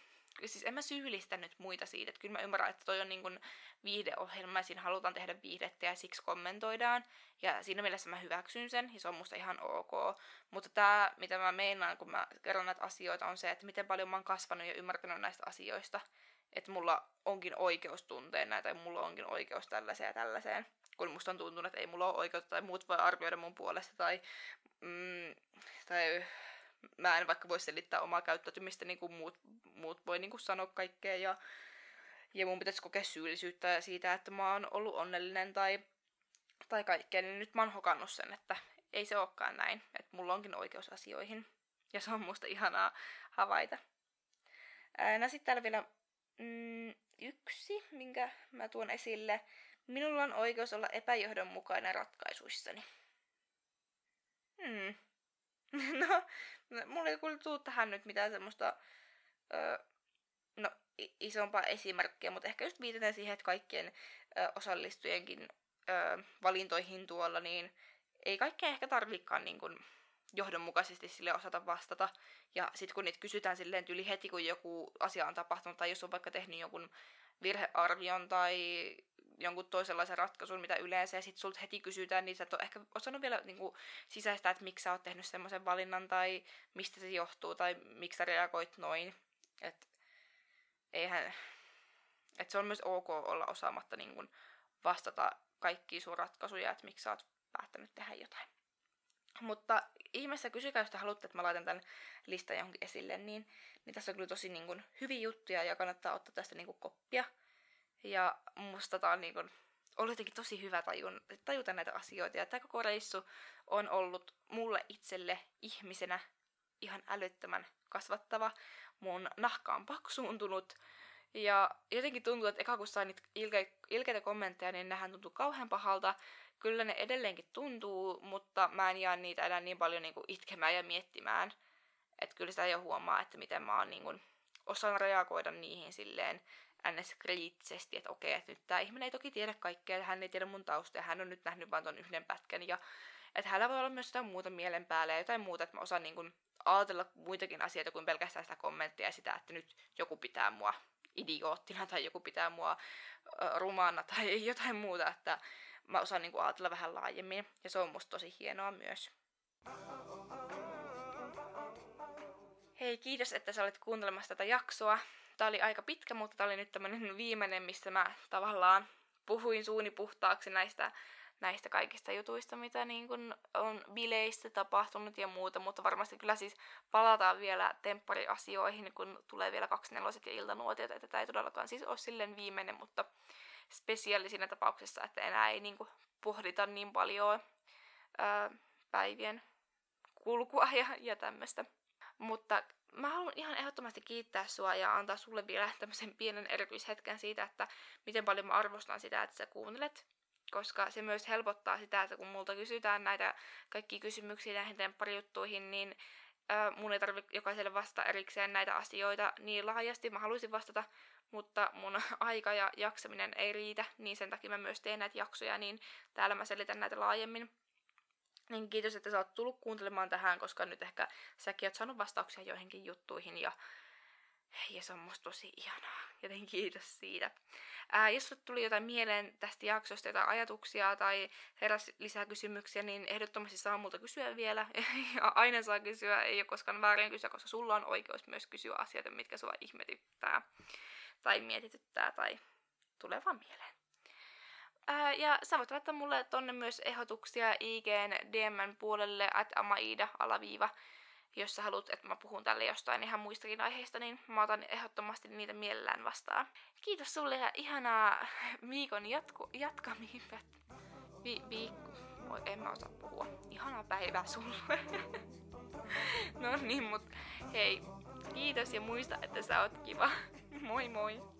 siis en mä syyllistänyt muita siitä, että kyllä mä ymmärrän, että toi on niin kuin viihdeohjelma ja siinä halutaan tehdä viihdettä ja siksi kommentoidaan. Ja siinä mielessä mä hyväksyn sen ja se on musta ihan ok. Mutta tämä, mitä mä meinaan, kun mä kerron näitä asioita, on se, että miten paljon mä oon kasvanut ja ymmärtänyt näistä asioista että mulla onkin oikeus tuntea näitä ja mulla onkin oikeus tällaiseen ja tällaiseen. Kun musta on tuntunut, että ei mulla ole oikeutta tai muut voi arvioida mun puolesta tai, mm, tai mä en vaikka voi selittää omaa käyttäytymistä niin kuin muut, muut voi niin kuin sanoa kaikkea ja, ja mun pitäisi kokea syyllisyyttä siitä, että mä oon ollut onnellinen tai, tai kaikkea, niin nyt mä oon hokannut sen, että ei se olekaan näin, että mulla onkin oikeus asioihin. Ja se on musta ihanaa havaita. no sitten täällä vielä Mm, yksi, minkä mä tuon esille. Minulla on oikeus olla epäjohdonmukainen ratkaisuissani. Hmm. no, mulla ei kyllä tuu tähän nyt mitään semmoista ö, no, isompaa esimerkkiä, mutta ehkä just viitaten siihen, että kaikkien ö, osallistujenkin ö, valintoihin tuolla, niin ei kaikkea ehkä tarvikaan niin kuin, johdonmukaisesti sille osata vastata. Ja sitten kun niitä kysytään silleen yli heti, kun joku asia on tapahtunut, tai jos on vaikka tehnyt jonkun virhearvion tai jonkun toisenlaisen ratkaisun, mitä yleensä, ja sitten sulta heti kysytään, niin sä et ole ehkä osannut vielä niin kuin, sisäistää, että miksi sä oot tehnyt semmoisen valinnan, tai mistä se johtuu, tai miksi sä reagoit noin. Että eihän... Että se on myös ok olla osaamatta niin kuin, vastata kaikkiin sun ratkaisuja, että miksi sä oot päättänyt tehdä jotain. Mutta ihmeessä kysykää, jos te haluatte, että mä laitan tämän listan johonkin esille, niin, niin tässä on kyllä tosi niin kuin, hyviä juttuja ja kannattaa ottaa tästä niin kuin, koppia. Ja musta tää on niin kuin, ollut jotenkin tosi hyvä tajun, tajuta näitä asioita. Ja tämä koko reissu on ollut mulle itselle ihmisenä ihan älyttömän kasvattava. Mun nahka on paksuuntunut. Ja jotenkin tuntuu, että eka kun sain niitä ilke- ilkeitä kommentteja, niin nehän tuntuu kauhean pahalta kyllä ne edelleenkin tuntuu, mutta mä en jää niitä enää niin paljon niin kuin itkemään ja miettimään. Että kyllä sitä jo huomaa, että miten mä oon niin kuin, osaan reagoida niihin silleen ns. kriittisesti, että okei, että nyt tämä ihminen ei toki tiedä kaikkea, hän ei tiedä mun taustaa, hän on nyt nähnyt vain ton yhden pätkän, ja että hänellä voi olla myös jotain muuta mielen päällä ja jotain muuta, että mä osaan niin kuin, ajatella muitakin asioita kuin pelkästään sitä kommenttia ja sitä, että nyt joku pitää mua idioottina tai joku pitää mua rumana tai jotain muuta, että mä osaan niinku ajatella vähän laajemmin. Ja se on musta tosi hienoa myös. Hei, kiitos, että sä olet kuuntelemassa tätä jaksoa. Tää oli aika pitkä, mutta tää oli nyt tämmönen viimeinen, missä mä tavallaan puhuin suuni puhtaaksi näistä, näistä kaikista jutuista, mitä niin kun on bileissä tapahtunut ja muuta, mutta varmasti kyllä siis palataan vielä temppariasioihin, kun tulee vielä kaksi neloset ja iltanuotiot, että tämä ei todellakaan siis ole silleen viimeinen, mutta spesiaali siinä tapauksessa, että enää ei niinku pohdita niin paljon ää, päivien kulkua ja, ja tämmöistä. Mutta mä haluan ihan ehdottomasti kiittää sua ja antaa sulle vielä tämmöisen pienen erityishetken siitä, että miten paljon mä arvostan sitä, että sä kuuntelet. Koska se myös helpottaa sitä, että kun multa kysytään näitä kaikki kysymyksiä näihin tempparijuttuihin, niin äh, mun ei tarvitse jokaiselle vastata erikseen näitä asioita niin laajasti. Mä haluaisin vastata, mutta mun aika ja jaksaminen ei riitä, niin sen takia mä myös teen näitä jaksoja, niin täällä mä selitän näitä laajemmin. Niin kiitos, että sä oot tullut kuuntelemaan tähän, koska nyt ehkä säkin oot saanut vastauksia joihinkin juttuihin ja, ja se on musta tosi ihanaa. Joten kiitos siitä. Ää, jos sulle tuli jotain mieleen tästä jaksosta, jotain ajatuksia tai heräs lisää kysymyksiä, niin ehdottomasti saa multa kysyä vielä. ja aina saa kysyä, ei ole koskaan väärin kysyä, koska sulla on oikeus myös kysyä asioita, mitkä sua ihmetyttää tai mietityttää tai tulee vaan mieleen. Ää, ja sä voit laittaa mulle tonne myös ehdotuksia IGn DMn puolelle, at amaida alaviiva, jos sä haluat, että mä puhun tälle jostain ihan muistakin aiheista, niin mä otan ehdottomasti niitä mielellään vastaan. Kiitos sulle ja ihanaa viikon jatku, jatkamista. Vi, viikko. Voi, en mä osaa puhua. Ihanaa päivää sulle. no niin, mut hei, kiitos ja muista, että sä oot kiva. moi moi!